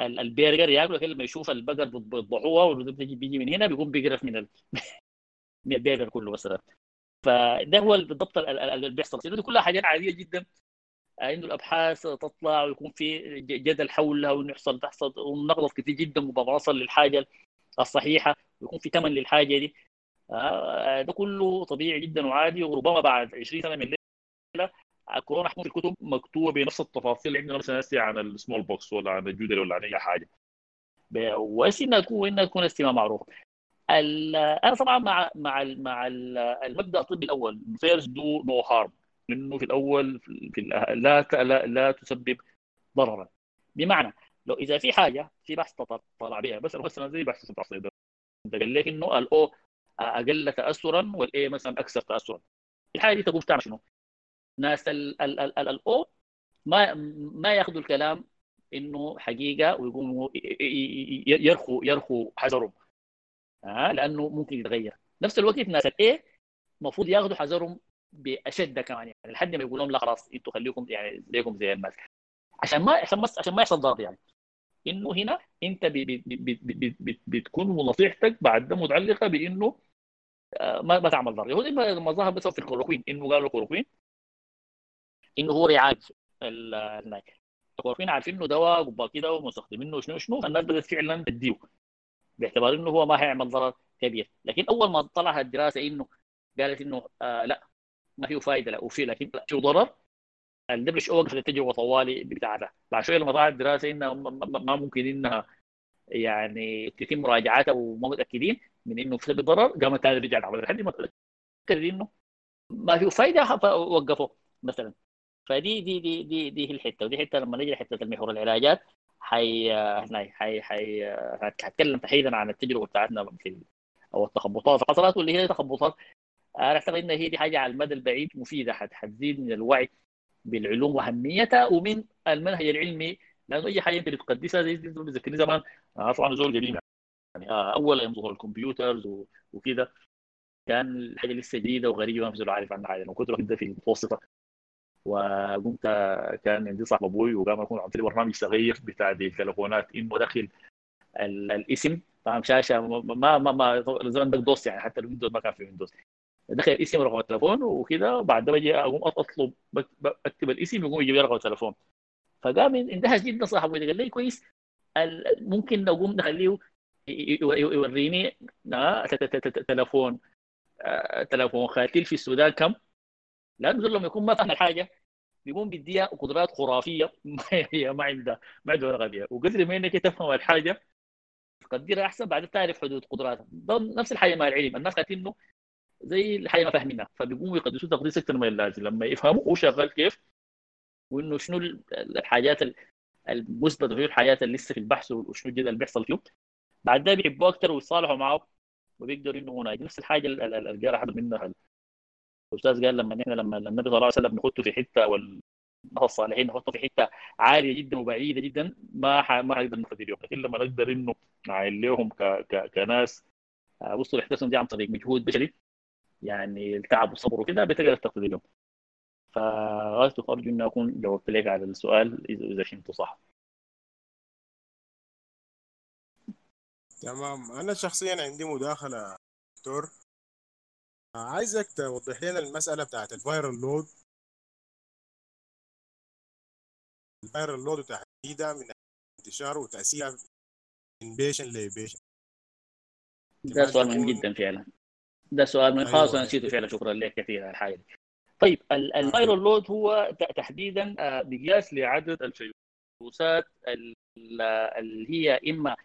Speaker 2: البرجر ياكلوا لما يشوف البقر بيطبعوها بيجي بيجي من هنا بيقوم بيقرف من ال... من البرجر كله مثلا. فده هو بالضبط اللي بيحصل. دي كلها حاجات عادية جدا. إنه الأبحاث تطلع ويكون في جدل حولها وإنه يحصل تحصل ونغلط كثير جدا وبنوصل للحاجة الصحيحة ويكون في ثمن للحاجة دي. ده كله طبيعي جدا وعادي وربما بعد 20 سنة من الليلة كورونا حكون في الكتب مكتوبة بنفس التفاصيل عندنا مثلا عن ال smallpox ولا عن الجدري ولا عن أي حاجة. واسي إنها تكون؟ إنها تكون استماع معروف. أنا طبعا مع مع مع المبدأ الطبي الأول first do no harm إنه في الأول في لا لا, لا تسبب ضررا. بمعنى لو إذا في حاجة في بحث طلع بها بس مثلا زي بحث التعصيب قال لك إنه ال O أقل تاثرا وال A مثلا أكثر تاثرا الحاجة دي تقوم تعمل شنو؟ ناس ال O ما ما ياخذوا الكلام إنه حقيقة ويقوموا يرخوا يرخوا حذرهم. آه لأنه ممكن يتغير. نفس الوقت ناس ال A المفروض ياخذوا حذرهم باشد كمان يعني لحد ما يقول لهم لا خلاص أنتوا خليكم يعني زيكم زي الناس. عشان ما عشان ما عشان ما يحصل ضرر يعني. إنه هنا أنت بي بي بي بي بي بتكون نصيحتك بعد ده متعلقة بإنه آه، ما ما تعمل ضرر. هو لما ظهر بس في الكلوروكوين إنه قالوا الكلوروكوين إنه هو يعالج هناك الكلوروكوين عارفين إنه دواء وبعد كده ومستخدمينه شنو شنو. فالناس بدأت فعلا تديه باعتبار إنه هو ما هيعمل ضرر كبير. لكن أول ما طلعت الدراسه إنه قالت إنه آه لا ما فيه فائده لا وفي لكن فيه ضرر؟ ال WHO وقفت التجربه طوالي بتاعتها بعد شوية لما طلعت الدراسة إنها ما ممكن إنها يعني تتم مراجعاتها وما متأكدين من إنه في ضرر قامت ثاني رجعت عملت. لحد ما تاكد إنه ما فيه فائده فوقفوا مثلا. فدي دي دي دي دي الحتة. ودي حتة لما نجي لحتة المحور العلاجات حي حي حي هتكلم تحديدا عن التجربة بتاعتنا في أو التخبطات حصلت واللي هي تخبطات. أنا اعتقد إن هي دي حاجة على المدى البعيد مفيدة حتزيد من الوعي بالعلوم وأهميتها ومن المنهج العلمي لأنه أي حاجة انت بتقدسها زي بتذكرني زمان. طبعا زول قديم يعني. اول يوم ظهور ال computers وكده كان الحاجة لسه جديدة وغريبة ما زول عارف عنها حاجة. كنت كنت في المتوسطه وقمت كان عندي صاحب أبوي وقام يكون عملت برنامج صغير بتاع التليفونات إنه دخل الاسم. طبعا شاشة ما ما ما زمان DOS يعني حتى ال Windows ما كان في Windows. دخل الاسم رقم التليفون وكده وبعد ده بجي أقوم أطلب أكتب الاسم يقوم يجيب لي رقم التليفون. فقام اندهش جدا صاحبي قال لي كويس ممكن نقوم نخليه يوريني تليفون آه، تليفون خاتل في السودان كم؟ لأنه لما يكون ما فاهم الحاجة بيقوم بيديها قدرات خرافية هي ما عندها ما عندها ولا غبية. وقدر ما إنك تفهم الحاجة تقدرها أحسن بعد تعرف حدود قدراتها. نفس الحاجة مع العلم. الناس كاتبينه زي الحاجة ما فاهمينها. فبيقوموا يقدسوا تقديس أكثر من اللازم. لما يفهموا هو شغال كيف وإنه شنو الحاجات المثبتة وشنو الحاجات اللي لسه في البحث وشنو الجدل اللي بيحصل فيه بعد ده بيحبوه أكثر ويتصالحوا معه وبيقدروا إنه هنا نفس الحاجة اللي قال احد منها. الأستاذ قال لما نحن لما النبي صلى الله عليه وسلم نحطه في حتة وال الصالحين نحطه في حتة عالية جدا وبعيدة جدا ما ح... ما حنقدر نقدر لكن لما نقدر إنه نعين لهم ك... ك... كناس وصلوا لاحداثهم دي عن طريق مجهود بشري. يعني التعب والصبر وكده بتقدر تقتدي اليوم. فغايته ارجو اني أكون جاوبت لك على السؤال إذا فهمته صح.
Speaker 3: تمام. أنا شخصيا عندي مداخلة دكتور. عايزك توضح لنا المسألة بتاعت ال viral load. ال viral load وتحديدها من انتشاره وتأثيرها من patient ل patient
Speaker 2: ده سؤال مهم جدا فعلا. ده سؤال مهم خلاص أنا نسيته فعلا شكرا لك كثير على الحاجة دي. طيب الفايرال لود هو تحديدا آه، مقياس لعدد الفيروسات اللي هي إما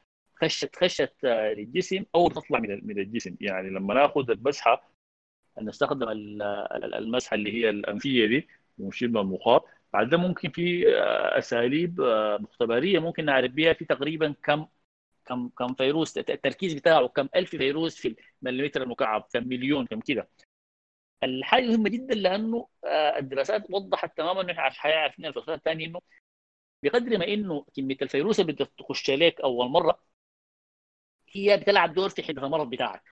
Speaker 2: خشت خشت آه، للجسم أو تطلع من من الجسم. يعني لما ناخذ المسحة نستخدم المسحة اللي هي الأنفية دي ونشيل من المخاط بعد ده ممكن في آه، أساليب مختبرية ممكن نعرف بها في تقريبا كم كم كم فيروس التركيز بتاعه كم ألف فيروس في المليمتر المكعب كم مليون كم كده. الحاجة مهمة جدا لأنه آه، الدراسات وضحت تماما انه إحنا عارفين الفيروسات الثانية إنه بقدر ما إنه كمية الفيروس اللي بتخش عليك أول مرة هي بتلعب دور في حدث المرض بتاعك.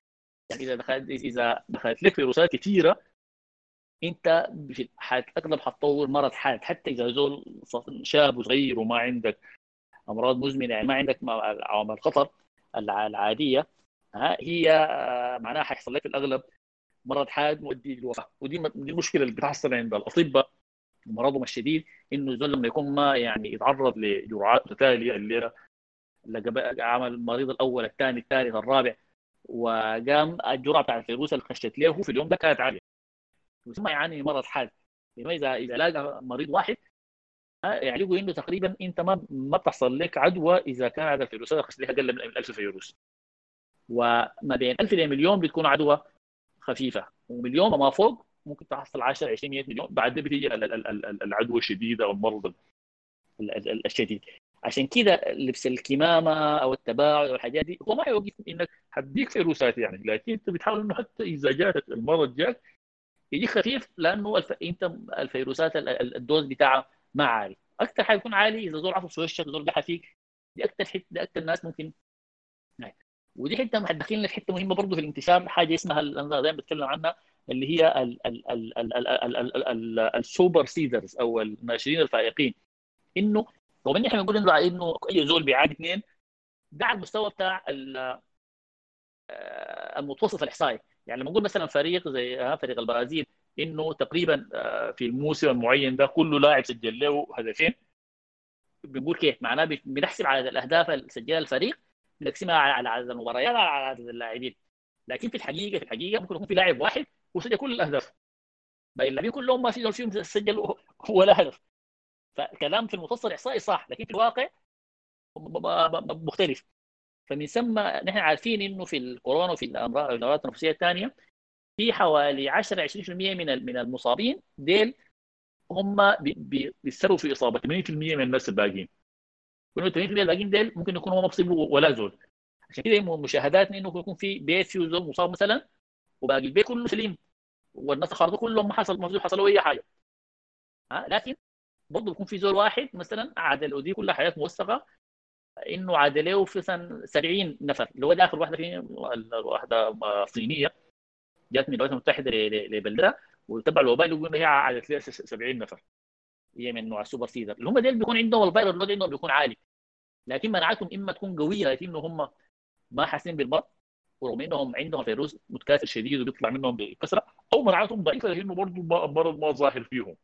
Speaker 2: يعني إذا دخلت إذا دخلت لك فيروسات كثيره أنت أغلب حتطور مرض حاد حتى إذا زول شاب وصغير وما عندك أمراض مزمنة يعني ما عندك عوامل الخطر العادية هي آه، معناها حيحصل لك في الأغلب مرض حاد مؤدي للوفاة. ودي دي المشكلة اللي بتحصل عند الأطباء مرضهم الشديد انه زول لما يكون ما يعني يتعرض لجرعات متتالية الليلة عمل المريض الأول الثاني الثالث الرابع وقام الجرعة بتاع الفيروس اللي خشت له في اليوم ده كانت عالية. يسمى يعاني مرض حاد. اذا إذا لاقى مريض واحد يعلقوا إنه تقريبا أنت ما ما بتحصل لك عدوى إذا كان هذا الفيروسات لها أقل من 1000 فيروس. وما بين 1000 إلى مليون بتكون عدوى خفيفة. ومليون وما فوق ممكن تحصل 10 20 100 مليون. بعد بتيجي العدوى الشديدة أو المرض الشديد. عشان كده لبس الكمامة أو التباعد أو الحاجات دي هو ما يوقف إنك حديك فيروسات يعني. لكن أنت بتحاول إنه حتى إذا جاتك المرض جاك يجي خفيف لأنه الف... أنت الفيروسات ال dose بتاعها ما عالي أكثر حيكون عالي اذا زول عطس وشك زول قحى فيك دي أكثر حتة دي أكثر ناس ممكن ودي حتة حتدخلنا في حتة مهمه برضه في الانتشار حاجة اسمها أنا دايما بتكلم عنها اللي هي ال- ال- ال- ال- ال- ال- ال- ال- ال super spreaders أو الناشرين الفائقين انه رغم ان إحنا بنقول انه اي زول بيعادي اثنين ده على المستوى بتاع ال- آه، المتوسط الاحصائي يعني لما نقول مثلا فريق زي آه، فريق البرازيل إنه تقريبا آه، في الموسم المعين ده كل لاعب سجل له هدفين. بنقول كيف؟ معناه بنحسب عدد الأهداف اللي سجلها الفريق بنقسمها على عدد المباريات على عدد اللاعبين. لكن في الحقيقة في الحقيقة ممكن يكون في لاعب واحد وسجل كل الأهداف. باقي اللاعبين كلهم ما زول فيهم سجل ولا هدف. فكلام في المتوسط الاحصائي صح لكن في الواقع مختلف. فمن ثم نحن عارفين إنه في الكورونا وفي الأمراض التنفسية الثانية في حوالي 10 20% من من المصابين ديل هم بي- بي- بيتسببوا في إصابة. 80% من الناس الباقيين. وانه 80% الباقيين ديل ممكن يكونوا هم ما يصيبوا ولا زول. عشان كده مشاهداتنا إنه يكون في بيت فيه زول مصاب مثلا وباقي البيت كله سليم والناس الخارجه كلهم ما حصل ما حصلوا أي حاجة. ها؟ لكن برضه بيكون في زول واحد مثلا عادل ودي كلها حاجة موثقة إنه عادله في سن 70 نفر اللي هو ده آخر واحدة في واحدة صينية. جات من الولايات المتحدة لبلدها وتبع الوباء اللي هي لها 70 نفر. هي من نوع ال super spreader اللي هم ديل بيكون عندهم الفيروس اللود عندهم بيكون عالي. لكن مناعتهم إما تكون قوية لكن هم ما حاسين بالمرض ورغم إنهم عندهم فيروس متكاثر شديد وبيطلع منهم بكثرة أو مناعتهم ضعيفة لأنه برضه المرض ما ظاهر فيهم.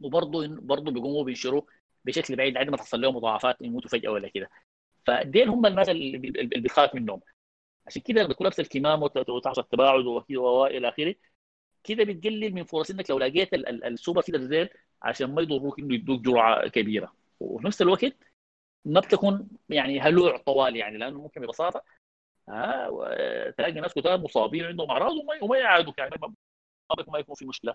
Speaker 2: وبرضه برضه بيقوموا بينشروا بشكل بعيد لحد ما تحصل لهم مضاعفات يموتوا فجأة ولا كده. فديل هم الناس اللي بي- اللي بتخاف منهم. عشان كده بتكون لابس الكمام وت- وتحصل وكده والى آخره كده بتقلل من فرص إنك لو لقيت ال- ال- ال super spreader ديل عشان ما يضروك إنه يدوك جرعة كبيرة. وفي نفس الوقت ما بتكون يعني هلوع طوال يعني لأنه ممكن ببساطة و- تلاقي ناس كتار مصابين عندهم أعراض وما وما يعادوك يعني ما يكون في مشكلة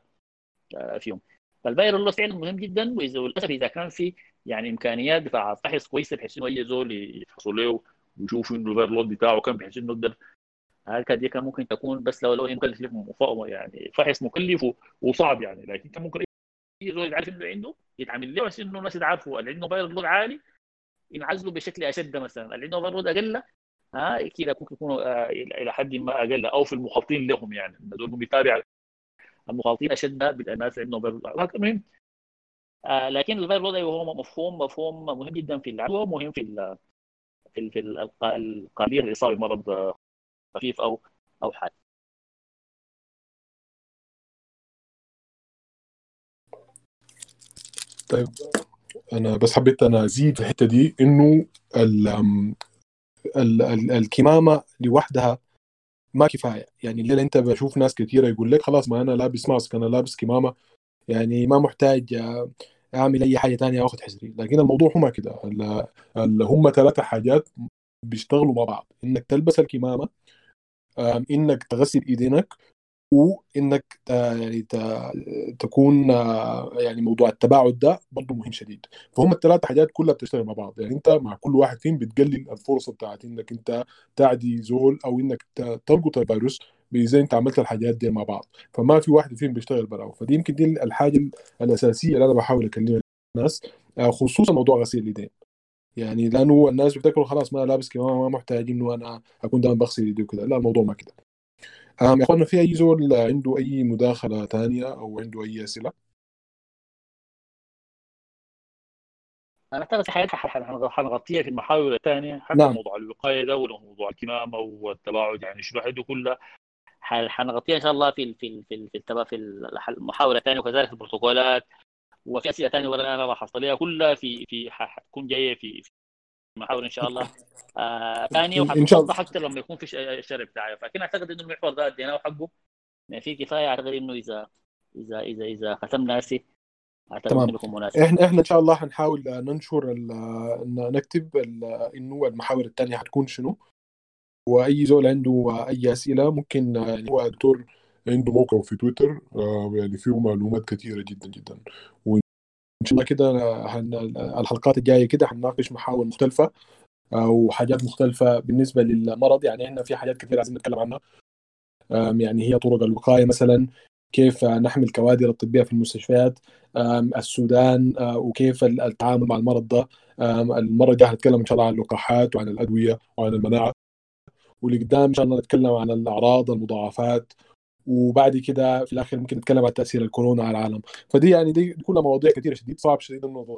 Speaker 2: آه، فيهم. فالفيروس فعلا مهم جدا وللأسف إذا كان في يعني إمكانيات بتاع فحص كويسه بحيث إنه أي زول يفحصوا له ويشوفوا انه الفيروس بتاعه كم بحيث إنه يقدر هكذا دي كان ممكن تكون بس لو لو مكلف يعني فحص مكلف وصعب يعني. لكن كان ممكن أي زول يعرف إنه عنده يتعمل له بس إنه الناس تعرفوا اللي عنده فيروس لود عالي ينعزلوا بشكل أشد مثلا. اللي عنده فيروس لود أقل ها كده ممكن يكونوا آه، إلى حد ما أقل أو في المخالطين لهم يعني. دول بيتابع المخالطين أشد بالناس اللي عندهم فيروس لود. المهم آه لكن الفيروس لود أيوة هو مفهوم مفهوم مهم جدا في العدوى ومهم في في ال في ال- الق- القابليه للاصابه بمرض آه، خفيف أو أو حاد.
Speaker 1: طيب أنا بس حبيت أنا أزيد في الحتة دي إنه ال الكمامة لوحدها ما كفاية. يعني الليلة أنت بشوف ناس كثيره يقول لك خلاص ما أنا لابس ماسك أنا لابس كمامة. يعني ما محتاج آه، اعمل اي حاجة تانية أو اخذ حذري. لكن الموضوع هو ما كده. ال- ال- هم ثلاثة حاجات بيشتغلوا مع بعض. إنك تلبس الكمامة إنك تغسل إيدينك وانك يعني تكون آه، يعني موضوع التباعد ده برضه مهم شديد. فهم الثلاث حاجات كلها بتشتغل مع بعض. يعني أنت مع كل واحد فيهم بتقلل الفرصة بتاعت إنك أنت تعدي زول أو إنك تلقط الفيروس اذا انت عملت الحاجات دي مع بعض. فما في واحد فيهم بيشتغل براو فدي يمكن دي الحاجة الأساسية اللي أنا بحاول اكلم الناس آه، خصوصا موضوع غسيل اليدين. يعني لأنه الناس بيفتكروا خلاص ما لابس كمامه ما محتاج إنه أنا أكون دائما بغسل ايدي وكذا لا الموضوع ما كده. يا اخوانا في أي زول عنده أي مداخلة ثانية أو عنده أي أسئلة؟
Speaker 2: أنا أعتقد في حاجات حنغطيها في المحاور الثانية حتى
Speaker 1: نعم.
Speaker 2: موضوع الوقاية ده وموضوع الكمامة والتباعد يعني شنو حده كلها حنغطيها إن شاء الله في في في في, في المحاولة الثانية وكذلك البروتوكولات وفي أسئلة ثانية ولا أنا راح احصلها كلها في في حتكون جاية في في محاور إن شاء الله. آه
Speaker 1: ثانية.
Speaker 2: وحتوضح أكثر لما يكون في الشرح بتاعي. فكن أعتقد إنه المحور ده أديناه حقه يعني في كفاية أعتقد إنه اذا اذا اذا إذا ختمنا هسي أعتقد
Speaker 1: تمام.
Speaker 2: بيكون مناسب.
Speaker 1: إحنا إحنا إن شاء الله حنحاول ننشر ال- نكتب ال- إنه المحاور الثانية حتكون شنو. وأي زول عنده اي أسئلة ممكن يعني هو دكتور عنده موقع في تويتر آه، يعني فيه معلومات كثيره جدا جدا. وإن شاء الله كده هن- الحلقات الجاية كده حنناقش محاور مختلفة أو حاجات مختلفة بالنسبة للمرض. يعني إحنا في حاجات كثيره عايزين نتكلم عنها. يعني هي طرق الوقاية مثلا كيف نحمي الكوادر الطبية في المستشفيات السودان آه، وكيف التعامل مع المرض ده. المرة الجاية هنتكلم إن شاء الله عن اللقاحات وعن الأدوية وعن المناعة. ولقدام إن شاء الله نتكلم عن الأعراض المضاعفات وبعد كده في الآخر ممكن نتكلم عن تأثير الكورونا على العالم. فدي يعني دي كلها مواضيع كثيره شديد صعب شديد الموضوع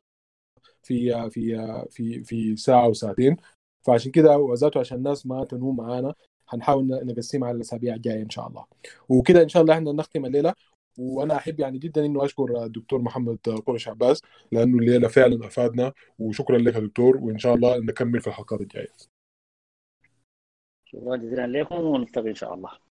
Speaker 1: في في في في ساعة وساعتين فعشان كده وذاته عشان الناس ما تنوم معانا هنحاول نقسمها على الأسابيع الجاية إن شاء الله. وكده إن شاء الله إحنا نختم الليلة. وأنا أحب يعني جدا إنه أشكر الدكتور محمد قرش عباس لأنه الليلة فعلا أفادنا. وشكرا لك يا دكتور. وإن شاء الله نكمل في الحلقات الجاية.
Speaker 2: شكرا جزيلا لكم ونلتقي إن شاء الله.